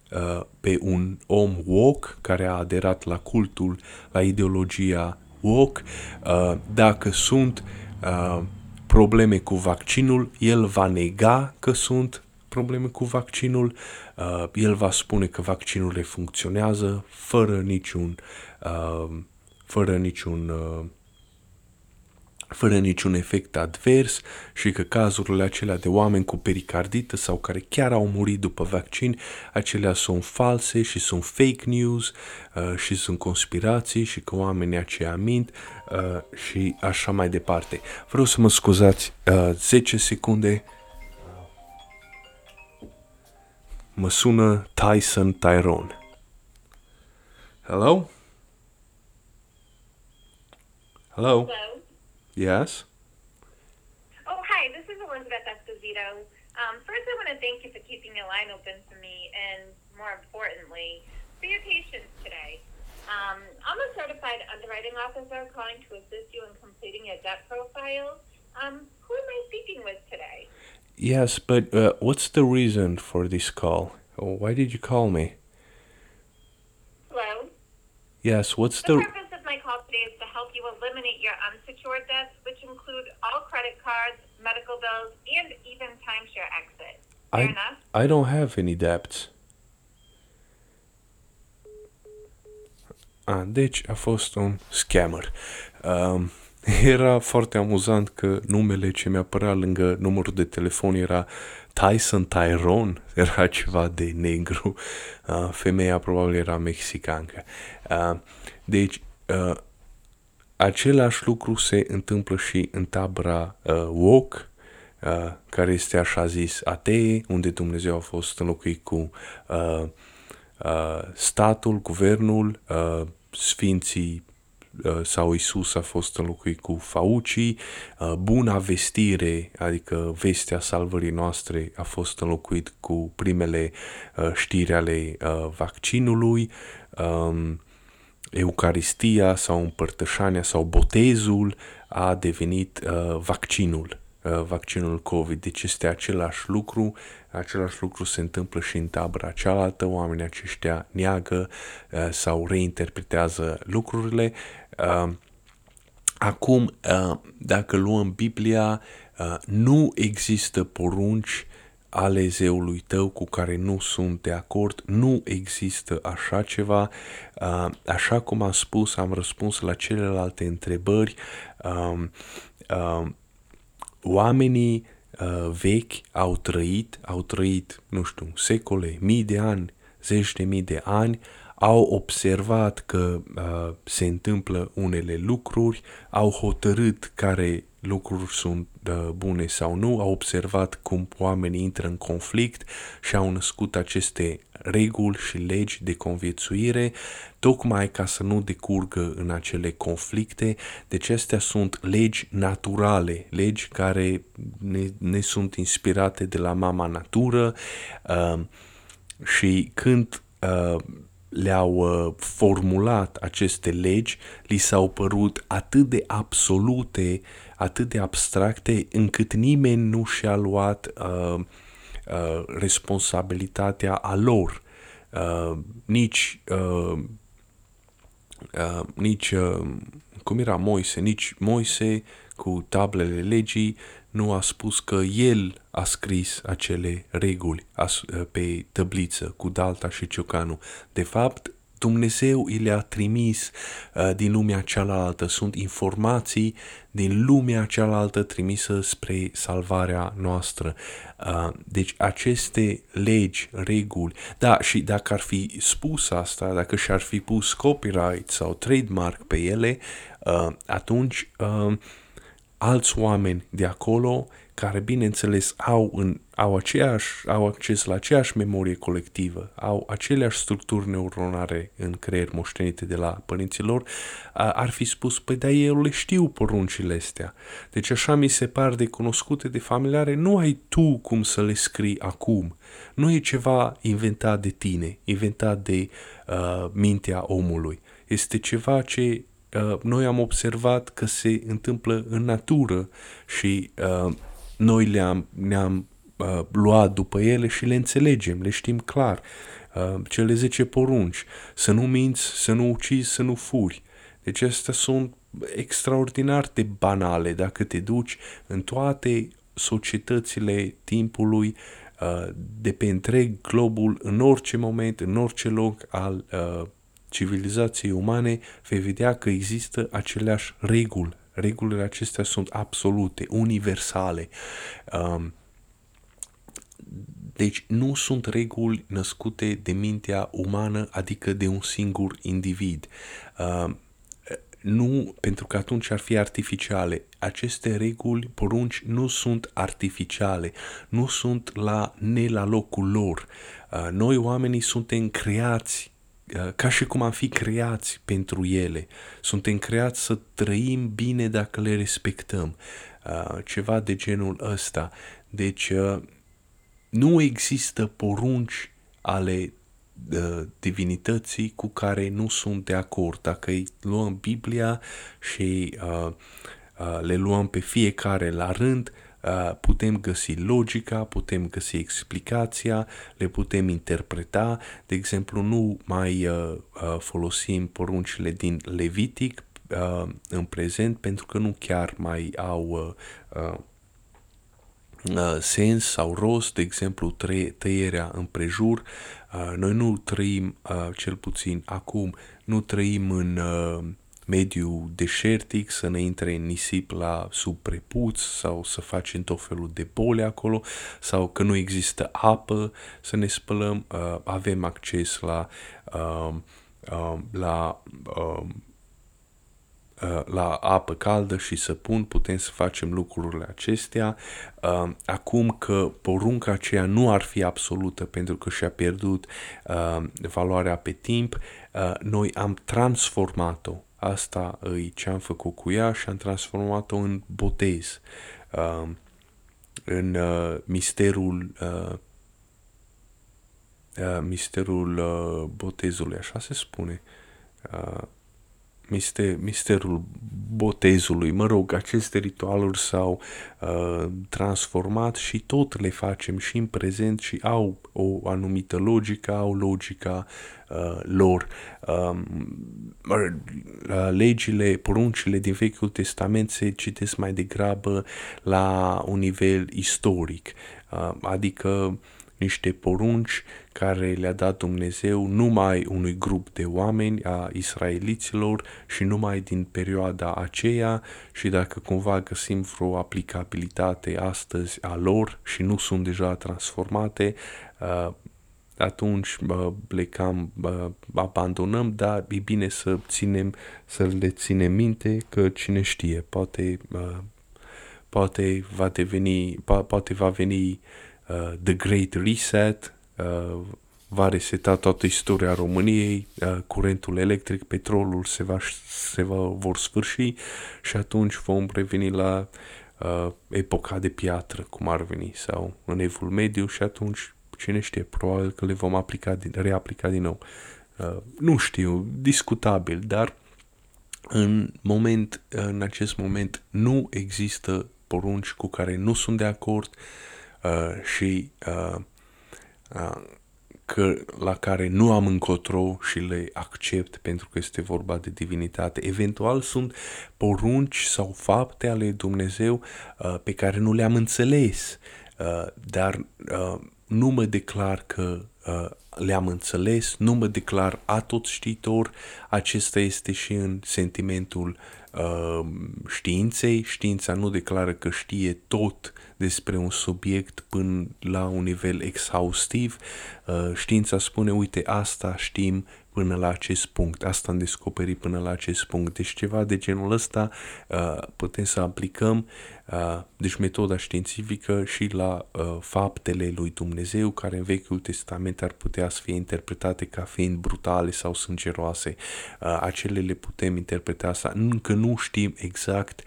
pe un om woke care a aderat la cultul, la ideologia woke, uh, dacă sunt uh, probleme cu vaccinul, el va nega că sunt probleme cu vaccinul, uh, el va spune că vaccinurile funcționează fără niciun, uh, fără niciun uh, fără niciun efect advers și că cazurile acelea de oameni cu pericardită sau care chiar au murit după vaccin, acelea sunt false și sunt fake news uh, și sunt conspirații și că oamenii aceia mint uh, și așa mai departe. Vreau să mă scuzați uh, 10 secunde. Mă sună Tyson Tyrone. Hello? Hello? Hello? Yes. Oh, hi. This is Elizabeth Esposito. Um, first, I want to thank you for keeping your line open for me, and more importantly, for your patience today. Um, I'm a certified underwriting officer calling to assist you in completing your debt profile. Um, who am I speaking with today? Yes, but uh, what's the reason for this call? Why did you call me? Hello? Yes, what's the, the purpose of my call today is to eliminate your unsecured debts, which include all credit cards, medical bills, and even timeshare exit. Fair I, enough? I don't have any debts. Ah, deci a fost un scammer. Um, era foarte amuzant că numele ce mi apărea lângă numărul de telefon era Tyson Tyrone, era ceva de negru. Uh, femeia probabil era mexicancă. Uh, deci, uh, același lucru se întâmplă și în tabra uh, woke, uh, care este așa zis atee, unde Dumnezeu a fost înlocuit cu uh, uh, statul, guvernul, uh, sfinții uh, sau Isus a fost înlocuit cu faucii, uh, buna vestire, adică vestea salvării noastre a fost înlocuit cu primele uh, știri ale uh, vaccinului, um, Eucaristia sau împărtășania sau botezul a devenit uh, vaccinul, uh, vaccinul COVID. Deci este același lucru, același lucru se întâmplă și în tabăra cealaltă, oamenii aceștia neagă uh, sau reinterpretează lucrurile. Uh, acum, uh, dacă luăm Biblia, uh, nu există porunci ale zeului tău cu care nu sunt de acord, nu există așa ceva. Uh, așa cum am spus, am răspuns la celelalte întrebări. Um, um, oamenii uh, vechi au trăit, au trăit, nu știu, secole, mii de ani, zeci de mii de ani, au observat că uh, se întâmplă unele lucruri, au hotărât care lucruri sunt uh, bune sau nu, au observat cum oamenii intră în conflict și au născut aceste reguli și legi de conviețuire, tocmai ca să nu decurgă în acele conflicte. Deci astea sunt legi naturale, legi care ne, ne sunt inspirate de la mama natură uh, și când uh, le-au uh, formulat aceste legi, li s-au părut atât de absolute, atât de abstracte, încât nimeni nu și-a luat uh, uh, responsabilitatea a lor. Uh, nici uh, uh, nici uh, cum era Moise, nici Moise cu tablele legii nu a spus că el a scris acele reguli pe tăbliță cu dalta și ciocanul. De fapt, Dumnezeu îi le-a trimis uh, din lumea cealaltă, sunt informații din lumea cealaltă trimisă spre salvarea noastră. Uh, deci aceste legi, reguli, da, și dacă ar fi spus asta, dacă și-ar fi pus copyright sau trademark pe ele, uh, atunci uh, alți oameni de acolo care, bineînțeles, au, în, au, aceeași, au acces la aceeași memorie colectivă, au aceleași structuri neuronare în creier moștenite de la părinților, ar fi spus, păi da, eu le știu poruncile astea. Deci așa mi se par de cunoscute, de familiare, nu ai tu cum să le scrii acum. Nu e ceva inventat de tine, inventat de uh, mintea omului. Este ceva ce uh, noi am observat că se întâmplă în natură și uh, noi le-am, ne-am uh, luat după ele și le înțelegem, le știm clar. Uh, cele 10 porunci, să nu minți, să nu ucizi, să nu furi. Deci astea sunt extraordinar de banale dacă te duci în toate societățile timpului, uh, de pe întreg globul, în orice moment, în orice loc al uh, civilizației umane, vei vedea că există aceleași reguli, Regulile acestea sunt absolute, universale. Um, deci nu sunt reguli născute de mintea umană, adică de un singur individ. Uh, nu, pentru că atunci ar fi artificiale. Aceste reguli, porunci, nu sunt artificiale, nu sunt la ne la locul lor. Uh, noi oamenii suntem creați Uh, ca și cum am fi creați pentru ele. Suntem creați să trăim bine dacă le respectăm. Uh, ceva de genul ăsta. Deci uh, nu există porunci ale divinității cu care nu sunt de acord. Dacă îi luăm Biblia și le luăm pe fiecare la rând, Uh, putem găsi logica, putem găsi explicația, le putem interpreta. De exemplu, nu mai uh, uh, folosim poruncile din Levitic în prezent pentru că nu chiar mai au sens sau rost, de exemplu tăierea împrejur. Noi nu trăim, cel puțin acum, nu trăim în mediu deșertic, să ne intre în nisip la sub prepuț sau să facem tot felul de boli acolo sau că nu există apă să ne spălăm, uh, avem acces la, uh, uh, la uh, la apă caldă și săpun, putem să facem lucrurile acestea. Uh, acum că porunca aceea nu ar fi absolută pentru că și-a pierdut uh, valoarea pe timp, noi am transformat-o Asta e ce am făcut cu ea și am transformat-o în botez, uh, în uh, misterul uh, uh, misterul uh, botezului, așa se spune. Uh, mister, misterul botezului, mă rog, aceste ritualuri s-au uh, transformat și tot le facem și în prezent și au o anumită logică, au logica uh, lor. Um, uh, legile, poruncile din Vechiul Testament se citesc mai degrabă la un nivel istoric, uh, adică uh, niște porunci care le-a dat Dumnezeu numai unui grup de oameni, a israeliților și numai din perioada aceea și dacă cumva găsim vreo aplicabilitate astăzi a lor și nu sunt deja transformate, uh, atunci le cam abandonăm, dar e bine să ținem, să le ținem minte că cine știe, poate, poate va deveni, poate va veni uh, The Great Reset, uh, va reseta toată istoria României, uh, curentul electric, petrolul se, va, se va, vor sfârși și atunci vom reveni la uh, epoca de piatră, cum ar veni, sau în evul mediu și atunci, cine știe, probabil că le vom aplica din, reaplica din nou. Uh, nu știu, discutabil, dar în moment, în acest moment nu există porunci cu care nu sunt de acord, uh, uh, și uh, uh, că, la care nu am încotro și le accept pentru că este vorba de divinitate. Eventual sunt porunci sau fapte ale Dumnezeu uh, pe care nu le-am înțeles, uh, dar uh, nu mă declar că uh, le-am înțeles, nu mă declar atot știitor, acesta este și în sentimentul uh, științei, știința nu declară că știe tot despre un subiect până la un nivel exhaustiv. Uh, știința spune, uite, asta știm până la acest punct, asta am descoperit până la acest punct. Deci ceva de genul ăsta uh, putem să aplicăm, uh, deci metoda științifică și la faptele lui Dumnezeu, care în Vechiul Testament ar putea să fie interpretate ca fiind brutale sau sângeroase. Acele le putem interpreta, încă nu știm exact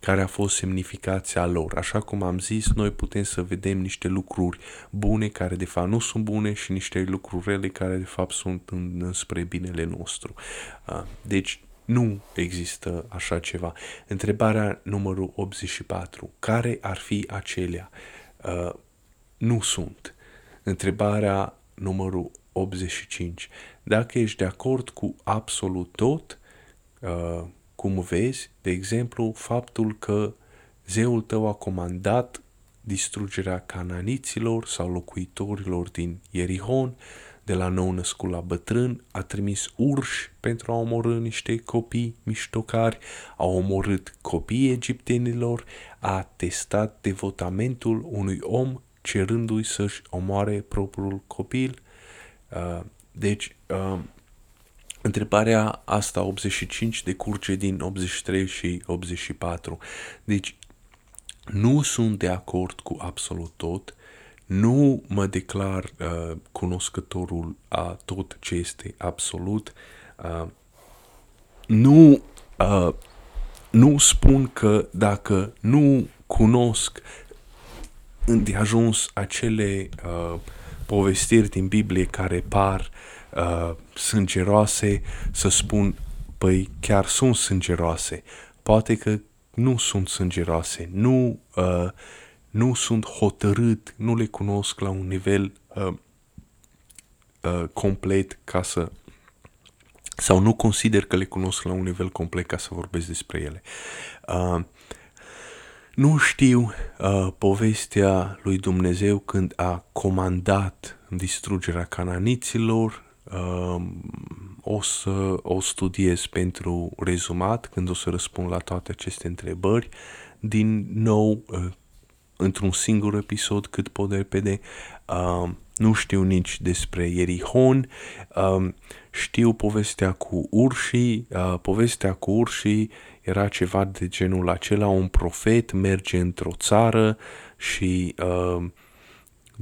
care a fost semnificația lor. Așa cum am zis, noi putem să vedem niște lucruri bune care de fapt nu sunt bune și niște lucruri rele care de fapt sunt în, înspre binele nostru. Deci nu există așa ceva. Întrebarea numărul 84. Care ar fi acelea? Nu sunt. Întrebarea numărul 85. Dacă ești de acord cu absolut tot, cum vezi, de exemplu, faptul că zeul tău a comandat distrugerea cananiților sau locuitorilor din Ierihon, de la nou născut la bătrân, a trimis urși pentru a omorâ niște copii miștocari, a omorât copiii egiptenilor, a testat devotamentul unui om cerându-i să-și omoare propriul copil. Uh, deci, uh, Întrebarea asta 85 decurge din 83 și 84. Deci nu sunt de acord cu absolut tot, nu mă declar uh, cunoscătorul a tot ce este absolut, uh, nu, uh, nu spun că dacă nu cunosc îndeajuns acele uh, povestiri din Biblie care par uh, sângeroase, să spun, păi chiar sunt sângeroase. Poate că nu sunt sângeroase, nu, uh, nu sunt hotărât, nu le cunosc la un nivel uh, uh, complet ca să sau nu consider că le cunosc la un nivel complet ca să vorbesc despre ele. Uh, nu știu uh, povestea lui Dumnezeu când a comandat distrugerea cananiților, Um, o să o studiez pentru rezumat când o să răspund la toate aceste întrebări. Din nou, uh, într-un singur episod cât pot de repede. Uh, nu știu nici despre Ierihon, uh, știu povestea cu urșii, uh, povestea cu urșii era ceva de genul acela, un profet merge într-o țară și uh,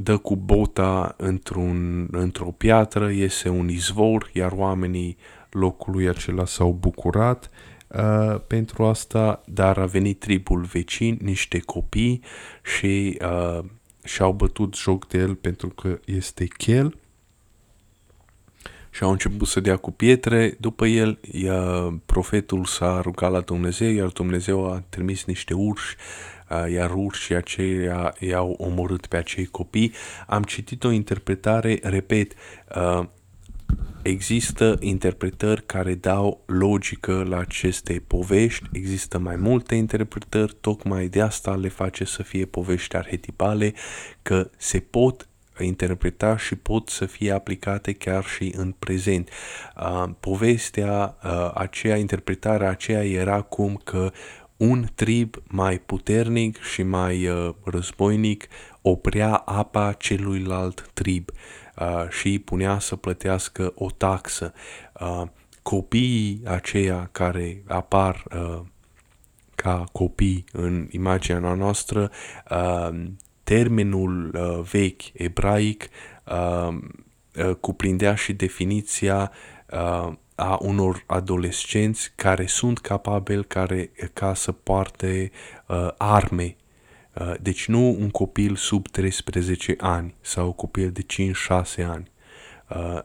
dă cu bota într-un, într-o piatră, iese un izvor, iar oamenii locului acela s-au bucurat uh, pentru asta, dar a venit tribul vecin, niște copii și uh, și-au bătut joc de el pentru că este chel și au început să dea cu pietre. După el, ea, profetul s-a rugat la Dumnezeu, iar Dumnezeu a trimis niște urși, iar urșii aceia i-au omorât pe acei copii. Am citit o interpretare, repet, Există interpretări care dau logică la aceste povești, există mai multe interpretări, tocmai de asta le face să fie povești arhetipale, că se pot interpreta și pot să fie aplicate chiar și în prezent. Uh, povestea uh, aceea, interpretarea aceea era cum că un trib mai puternic și mai uh, războinic oprea apa celuilalt trib uh, și îi punea să plătească o taxă. Uh, copiii aceia care apar uh, ca copii în imaginea noastră, uh, termenul uh, vechi ebraic uh, uh, cuprindea și definiția uh, a unor adolescenți care sunt capabili care, ca să poarte uh, arme. Uh, deci nu un copil sub 13 ani sau un copil de 5-6 ani. Uh,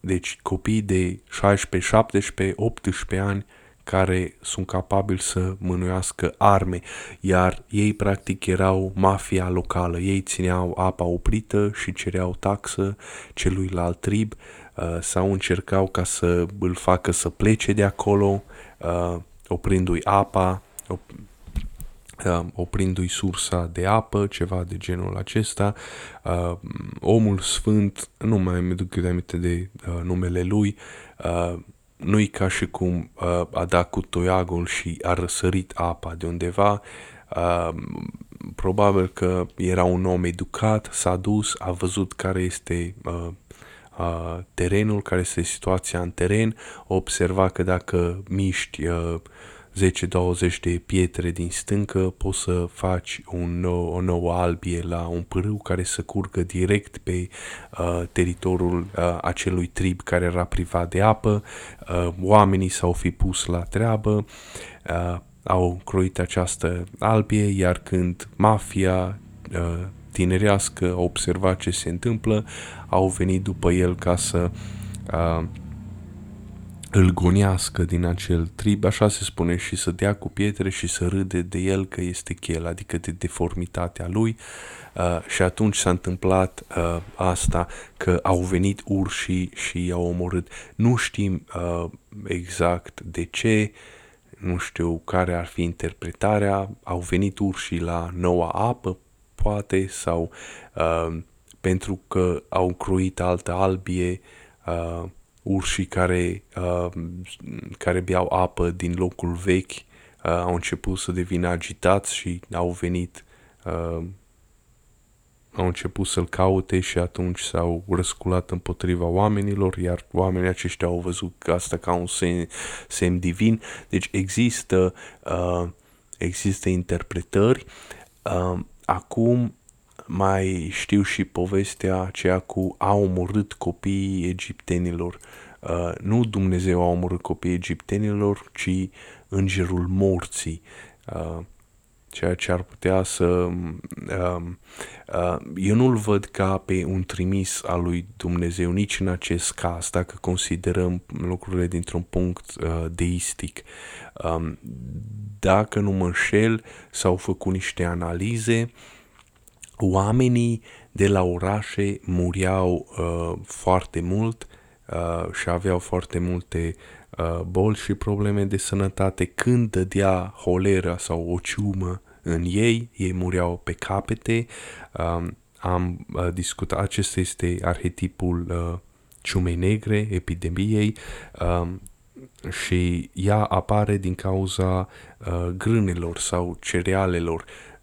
deci copii de 16, 17, 18 ani care sunt capabili să mânuiască arme, iar ei practic erau mafia locală. Ei țineau apa oprită și cereau taxă celuilalt trib uh, sau încercau ca să îl facă să plece de acolo, uh, oprindu-i apa, op- uh, oprindu-i sursa de apă, ceva de genul acesta. Uh, omul sfânt, nu mai mi duc aminte de uh, numele lui, uh, nu-i ca și cum uh, a dat cu toiagul și a răsărit apa de undeva. Uh, probabil că era un om educat, s-a dus, a văzut care este uh, uh, terenul, care este situația în teren, observa că dacă miști uh, 10-20 de pietre din stâncă, poți să faci un nou, o nouă albie la un pârâu care să curgă direct pe uh, teritoriul uh, acelui trib care era privat de apă. Uh, oamenii s-au fi pus la treabă, uh, au croit această albie, iar când mafia uh, tinerească a observat ce se întâmplă, au venit după el ca să uh, îl gonească din acel trib, așa se spune, și să dea cu pietre și să râde de el că este chel, adică de deformitatea lui. Uh, și atunci s-a întâmplat uh, asta, că au venit urșii și i-au omorât. Nu știm uh, exact de ce, nu știu care ar fi interpretarea, au venit urșii la noua apă, poate, sau uh, pentru că au cruit altă albie, uh, urșii care, uh, care beau apă din locul vechi uh, au început să devină agitați și au venit, uh, au început să-l caute și atunci s-au răsculat împotriva oamenilor, iar oamenii aceștia au văzut asta ca un semn, semn divin. Deci există, uh, există interpretări. Uh, acum mai știu și povestea aceea cu a omorât copiii egiptenilor. Uh, nu Dumnezeu a omorât copiii egiptenilor, ci îngerul morții. Uh, ceea ce ar putea să... Uh, uh, eu nu-l văd ca pe un trimis al lui Dumnezeu nici în acest caz, dacă considerăm lucrurile dintr-un punct uh, deistic. Um, dacă nu mă înșel, s-au făcut niște analize uh, oamenii de la orașe muriau uh, foarte mult uh, și aveau foarte multe uh, boli și probleme de sănătate. Când dădea holera sau o ciumă în ei, ei muriau pe capete. Uh, am uh, discutat, acesta este arhetipul uh, ciumei negre, epidemiei. Uh, și ea apare din cauza uh, grânelor sau cerealelor uh,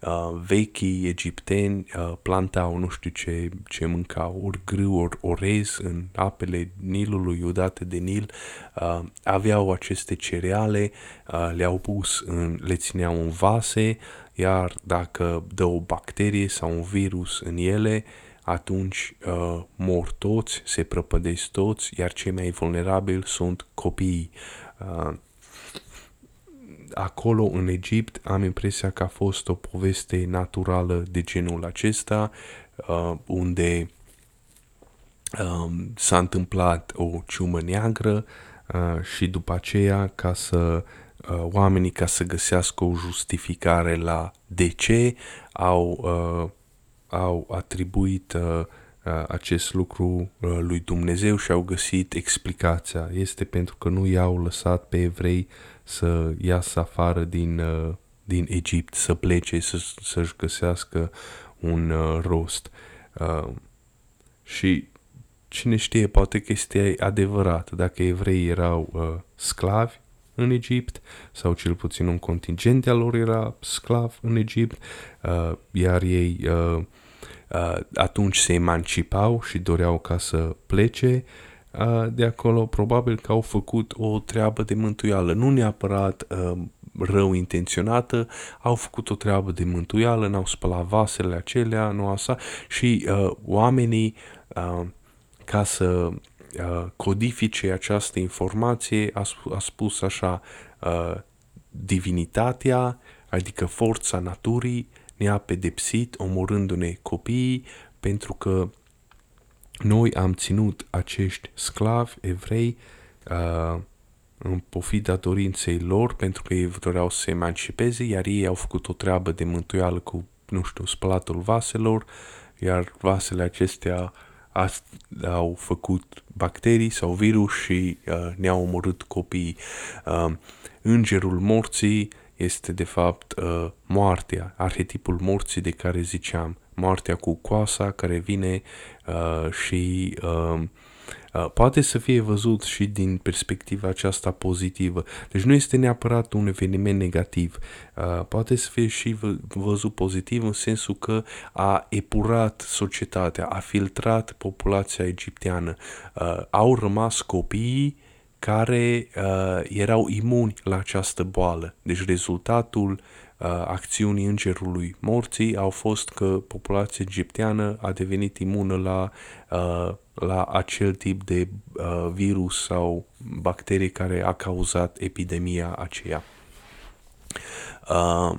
vechii egipteni uh, plantau nu știu ce, ce mâncau, ori grâu, ori orez în apele Nilului, udate de Nil, uh, aveau aceste cereale, uh, le-au pus, în, le țineau în vase, iar dacă dă o bacterie sau un virus în ele, atunci uh, mor toți, se prăpădesc toți, iar cei mai vulnerabili sunt copiii. Uh, acolo în Egipt am impresia că a fost o poveste naturală de genul acesta, uh, unde um, s-a întâmplat o ciumă neagră uh, și după aceea ca să uh, oamenii ca să găsească o justificare la de ce au, uh, au atribuit uh, uh, acest lucru uh, lui Dumnezeu și au găsit explicația. Este pentru că nu i-au lăsat pe evrei să iasă afară din, uh, din Egipt, să plece, să, să-și găsească un uh, rost. Uh, și cine știe, poate că este adevărat. Dacă evreii erau uh, sclavi în Egipt, sau cel puțin un contingent al lor era sclav în Egipt, uh, iar ei uh, uh, atunci se emancipau și doreau ca să plece, uh, de acolo probabil că au făcut o treabă de mântuială, nu neapărat uh, rău intenționată, au făcut o treabă de mântuială, n-au spălat vasele acelea, nu așa, și uh, oamenii uh, ca să uh, codifice această informație, a, a spus așa, uh, divinitatea, adică forța naturii, ne-a pedepsit omorându-ne copiii pentru că noi am ținut acești sclavi evrei uh, în pofida dorinței lor pentru că ei doreau să se emancipeze, iar ei au făcut o treabă de mântuială cu, nu știu, spălatul vaselor, iar vasele acestea au făcut bacterii sau virus și uh, ne-au omorât copiii. Uh, îngerul morții este de fapt uh, moartea, arhetipul morții de care ziceam, moartea cu coasa care vine uh, și uh, Uh, poate să fie văzut și din perspectiva aceasta pozitivă. Deci nu este neapărat un eveniment negativ. Uh, poate să fie și văzut pozitiv în sensul că a epurat societatea, a filtrat populația egipteană. Uh, au rămas copiii care erau imuni la această boală. Deci rezultatul acțiunii îngerului morții au fost că populația egipteană a devenit imună la la acel tip de uh, virus sau bacterie care a cauzat epidemia aceea. Uh,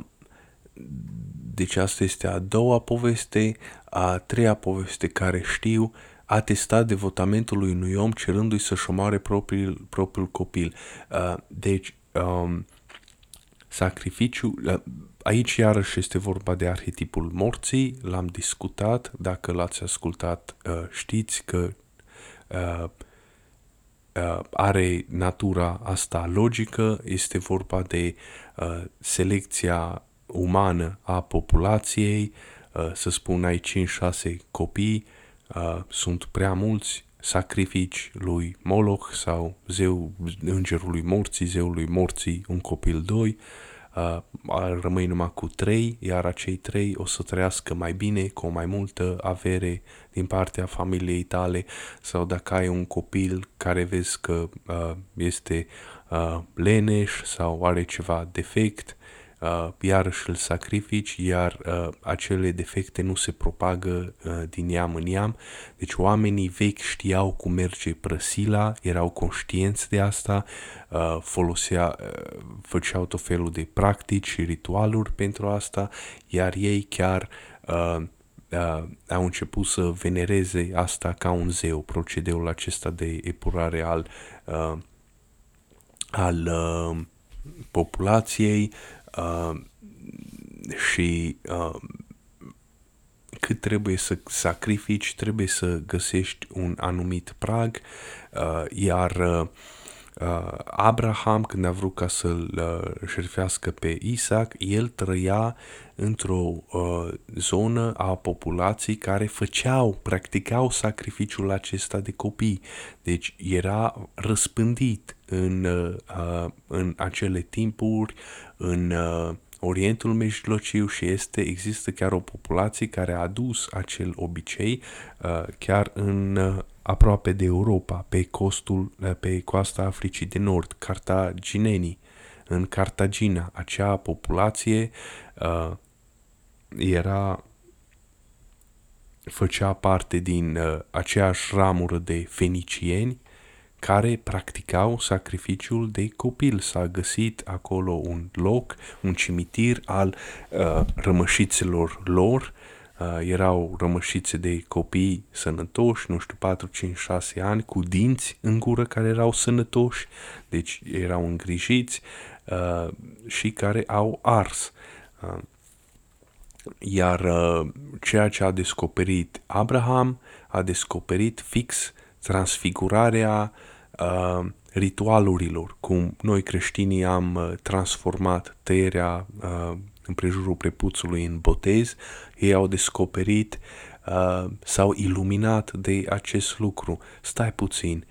deci asta este a doua poveste. A treia poveste care știu a testat devotamentul lui unui om cerându-i să-și omoare propriul, propriul copil. Uh, deci, um, sacrificiu, uh, aici iarăși este vorba de arhetipul morții, l-am discutat, dacă l-ați ascultat uh, știți că uh, are natura asta logică, este vorba de selecția umană a populației, să spun ai 5-6 copii, sunt prea mulți, sacrifici lui Moloch sau zeu îngerului morții, zeului morții, un copil doi, uh, rămâi numai cu trei, iar acei trei o să trăiască mai bine, cu o mai multă avere din partea familiei tale. Sau dacă ai un copil care vezi că uh, este uh, leneș sau are ceva defect, uh, iarăși îl sacrifici, iar uh, acele defecte nu se propagă uh, din neam în neam. Deci oamenii vechi știau cum merge prăsila, erau conștienți de asta, uh, folosea, uh, făceau tot felul de practici și ritualuri pentru asta, iar ei chiar uh, uh, au început să venereze asta ca un zeu, procedeul acesta de epurare al, uh, al uh, populației, uh, și uh, cât trebuie să sacrifici, trebuie să găsești un anumit prag, uh, iar uh, Abraham, când a vrut ca să-l uh, șerfească pe Isaac, el trăia într-o uh, zonă a populației care făceau, practicau sacrificiul acesta de copii. Deci era răspândit în, uh, în acele timpuri, în uh, Orientul Mijlociu și este, există chiar o populație care a adus acel obicei uh, chiar în uh, aproape de Europa, pe costul, uh, pe coasta Africii de Nord, cartaginenii. În Cartagina, acea populație uh, era făcea parte din uh, aceeași ramură de fenicieni care practicau sacrificiul de copil. S-a găsit acolo un loc, un cimitir al uh, rămășițelor lor, uh, erau rămășițe de copii sănătoși, nu știu, 4, 5, 6 ani, cu dinți în gură care erau sănătoși, deci erau îngrijiți uh, și care au ars. Uh, iar uh, ceea ce a descoperit Abraham a descoperit fix transfigurarea uh, ritualurilor, cum noi creștinii am uh, transformat tăierea uh, împrejurul prepuțului în botez, ei au descoperit, uh, s-au iluminat de acest lucru. Stai puțin,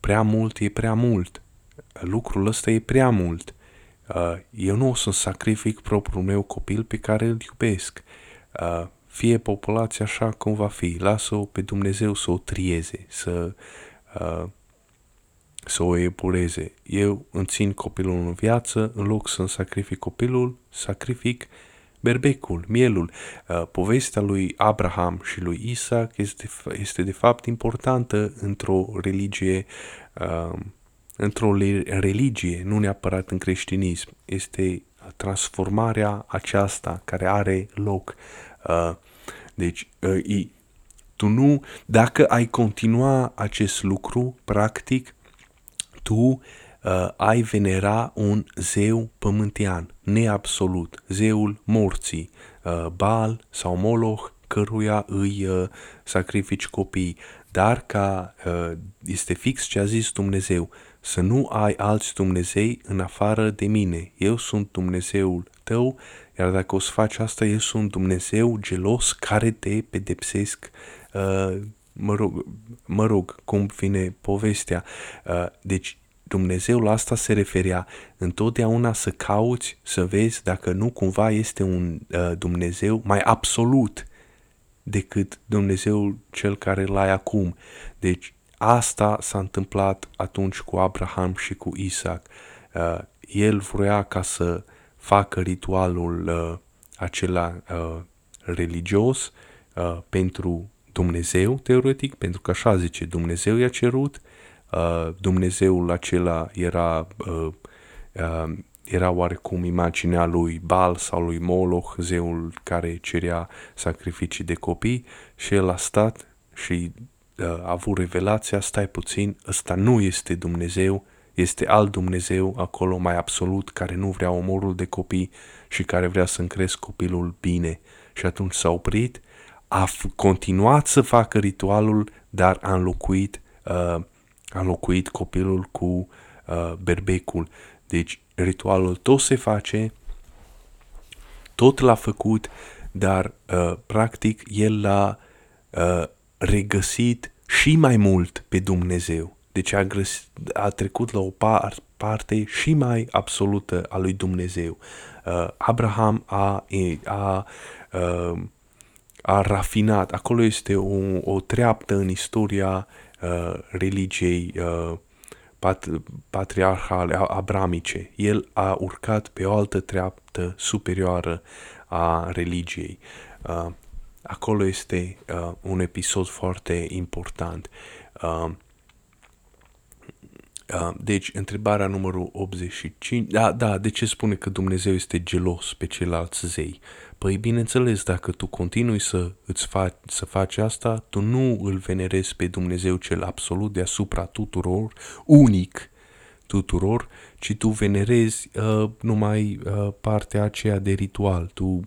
prea mult e prea mult, lucrul ăsta e prea mult. Uh, eu nu o să sacrific propriul meu copil pe care îl iubesc. Uh, fie populația așa cum va fi, lasă-o pe Dumnezeu să o trieze, să, uh, să o epureze. Eu îmi țin copilul în viață, în loc să-mi sacrific copilul, sacrific berbecul, mielul. Uh, povestea lui Abraham și lui Isaac este, este de fapt importantă într-o religie uh, într-o religie, nu neapărat în creștinism. Este transformarea aceasta care are loc. Uh, deci, uh, tu nu, dacă ai continua acest lucru, practic, tu uh, ai venera un zeu pământean, neabsolut, zeul morții, uh, Baal sau Moloch, căruia îi uh, sacrifici copii. Dar ca uh, este fix ce a zis Dumnezeu, să nu ai alți Dumnezei în afară de mine. Eu sunt Dumnezeul tău, iar dacă o să faci asta, eu sunt Dumnezeu gelos care te pedepsesc. Uh, mă, rog, mă rog, cum vine povestea. Uh, deci Dumnezeu la asta se referea întotdeauna să cauți, să vezi dacă nu cumva este un uh, Dumnezeu mai absolut decât Dumnezeul cel care l-ai acum. Deci Asta s-a întâmplat atunci cu Abraham și cu Isaac. Uh, el vrea ca să facă ritualul uh, acela uh, religios uh, pentru Dumnezeu, teoretic, pentru că așa zice, Dumnezeu i-a cerut, uh, Dumnezeul acela era, uh, uh, era oarecum imaginea lui Bal sau lui Moloch, zeul care cerea sacrificii de copii și el a stat și a avut revelația, stai puțin, ăsta nu este Dumnezeu, este alt Dumnezeu acolo mai absolut care nu vrea omorul de copii și care vrea să încresc copilul bine. Și atunci s-a oprit, a continuat să facă ritualul, dar a înlocuit, uh, a înlocuit copilul cu uh, berbecul. Deci ritualul tot se face, tot l-a făcut, dar uh, practic el l-a uh, regăsit și mai mult pe Dumnezeu. Deci a, găs- a trecut la o par- parte și mai absolută a lui Dumnezeu. Uh, Abraham a, a, uh, a rafinat, acolo este o, o treaptă în istoria uh, religiei uh, pat, patriarhale, abramice. El a urcat pe o altă treaptă superioară a religiei. Uh, acolo este uh, un episod foarte important. Uh, uh, deci, întrebarea numărul 85, da, da, de ce spune că Dumnezeu este gelos pe ceilalți zei? Păi, bineînțeles, dacă tu continui să, îți faci, să faci asta, tu nu îl venerezi pe Dumnezeu cel absolut deasupra tuturor, unic, tuturor, ci tu venerezi uh, numai uh, partea aceea de ritual. Tu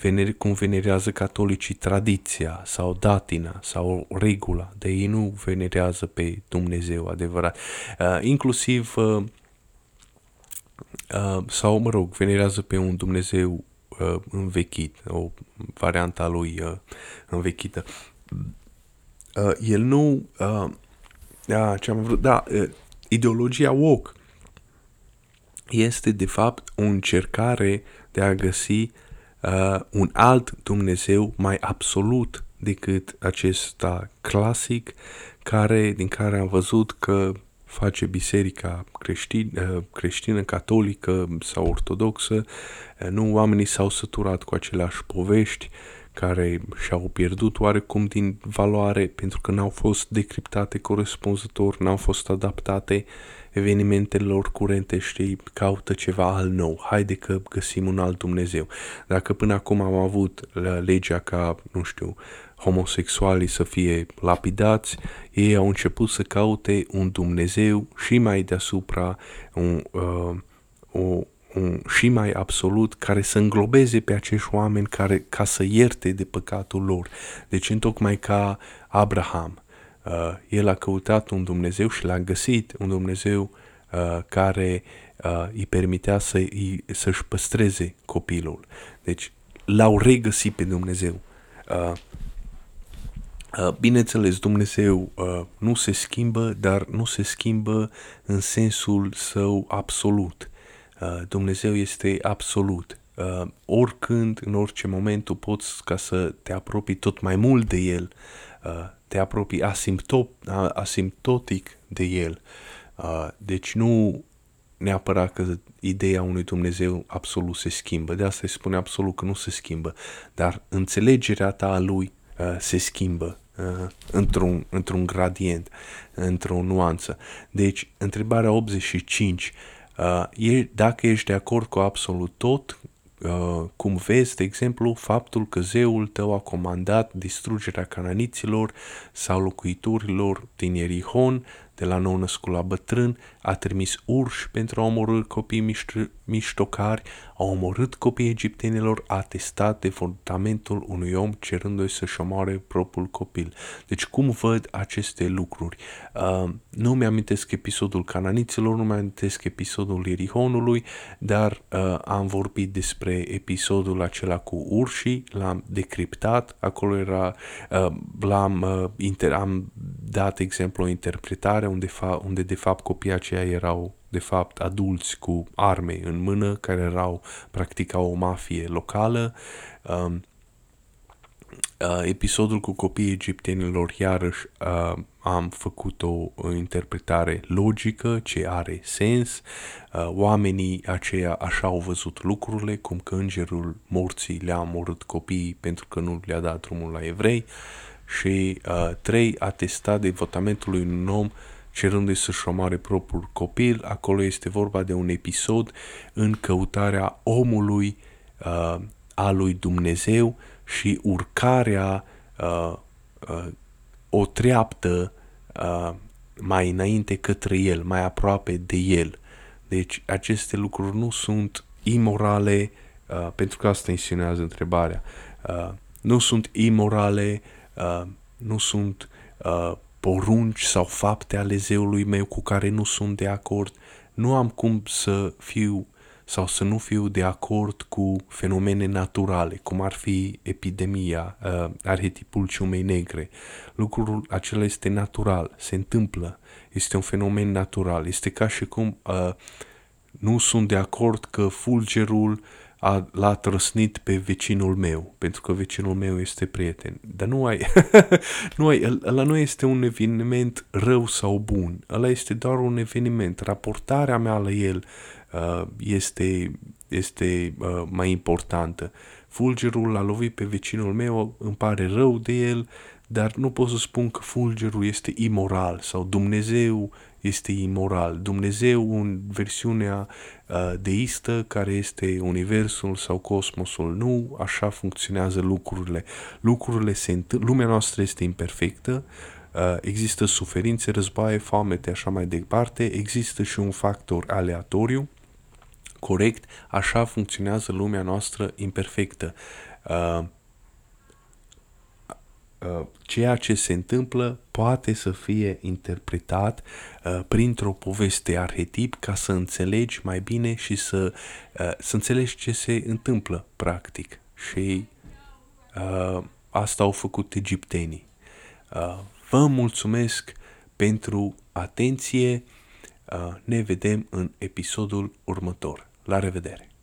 veneri, cum venerează catolicii tradiția sau datina sau regula, de ei nu venerează pe Dumnezeu adevărat. Uh, inclusiv uh, uh, sau, mă rog, venerează pe un Dumnezeu uh, învechit, o variantă a lui uh, învechită. Uh, el nu... Uh, da, ce am vrut, da, uh, ideologia woke este de fapt o încercare de a găsi uh, un alt Dumnezeu mai absolut decât acesta clasic care, din care am văzut că face biserica creștină, uh, creștină, catolică sau ortodoxă. Uh, nu, oamenii s-au săturat cu aceleași povești care și-au pierdut oarecum din valoare pentru că n-au fost decriptate corespunzător, n-au fost adaptate evenimentelor curente, știi, caută ceva al nou, haide că găsim un alt Dumnezeu. Dacă până acum am avut legea ca, nu știu, homosexualii să fie lapidați, ei au început să caute un Dumnezeu și mai deasupra, un, uh, o, un, și mai absolut, care să înglobeze pe acești oameni care, ca să ierte de păcatul lor. Deci, întocmai ca Abraham, uh, el a căutat un Dumnezeu și l-a găsit, un Dumnezeu uh, care uh, îi permitea să, îi, să-și păstreze copilul. Deci, l-au regăsit pe Dumnezeu. Uh, Uh, bineînțeles, Dumnezeu uh, nu se schimbă, dar nu se schimbă în sensul său absolut. Uh, Dumnezeu este absolut. Oricând, în orice moment, tu poți ca să te apropii tot mai mult de El, te apropii asimptop, asimptotic de El. Deci nu neapărat că ideea unui Dumnezeu absolut se schimbă, de asta îi spune absolut că nu se schimbă, dar înțelegerea ta a Lui se schimbă uh, într-un, într-un gradient, într-o nuanță. Deci, întrebarea 85, uh, e, dacă ești de acord cu absolut tot, uh, cum vezi, de exemplu, faptul că zeul tău a comandat distrugerea cananiților sau locuitorilor din Ierihon, de la nou născut la bătrân, a trimis urși pentru a omorâ copii miș- miștocari, a omorât copiii egiptenilor, a testat devontamentul unui om cerându-i să-și omoare propriul copil. Deci cum văd aceste lucruri? Uh, nu mi-amintesc episodul cananiților, nu mi-amintesc episodul Irihonului, dar uh, am vorbit despre episodul acela cu urșii, l-am decriptat, acolo era, uh, l-am, uh, inter- am dat exemplu o interpretare unde, fa- unde de fapt copiii aceia erau de fapt adulți cu arme în mână care erau practicau o mafie locală. Um, uh, episodul cu copiii egiptenilor iarăși uh, am făcut o, o interpretare logică ce are sens. Uh, oamenii aceia așa au văzut lucrurile, cum că îngerul morții le-a omorât copiii pentru că nu le-a dat drumul la evrei. Și uh, trei, a testat devotamentul lui un om cerându-i să-și omoare propriul copil. Acolo este vorba de un episod în căutarea omului uh, a lui Dumnezeu și urcarea uh, uh, o treaptă uh, mai înainte către el, mai aproape de el. Deci aceste lucruri nu sunt imorale, uh, pentru că asta insinuează întrebarea, uh, nu sunt imorale, uh, nu sunt uh, porunci sau fapte ale zeului meu cu care nu sunt de acord, nu am cum să fiu sau să nu fiu de acord cu fenomene naturale, cum ar fi epidemia, uh, arhetipul ciumei negre. Lucrul acela este natural, se întâmplă, este un fenomen natural. Este ca și cum uh, nu sunt de acord că fulgerul uh, a, l-a trăsnit pe vecinul meu, pentru că vecinul meu este prieten. Dar nu ai, nu ai, ăla nu este un eveniment rău sau bun, ăla este doar un eveniment. Raportarea mea la el uh, este, este uh, mai importantă. Fulgerul l-a lovit pe vecinul meu, îmi pare rău de el, dar nu pot să spun că fulgerul este imoral sau Dumnezeu este imoral. Dumnezeu în versiunea uh, deistă, care este universul sau cosmosul, nu așa funcționează lucrurile. Lucrurile se întâmplă, lumea noastră este imperfectă, uh, există suferințe, războaie, foamete, așa mai departe, există și un factor aleatoriu, corect, așa funcționează lumea noastră imperfectă. Uh, Uh, ceea ce se întâmplă poate să fie interpretat uh, printr-o poveste arhetip ca să înțelegi mai bine și să, uh, să înțelegi ce se întâmplă practic. Și uh, asta au făcut egiptenii. Uh, vă mulțumesc pentru atenție. Uh, ne vedem în episodul următor. La revedere!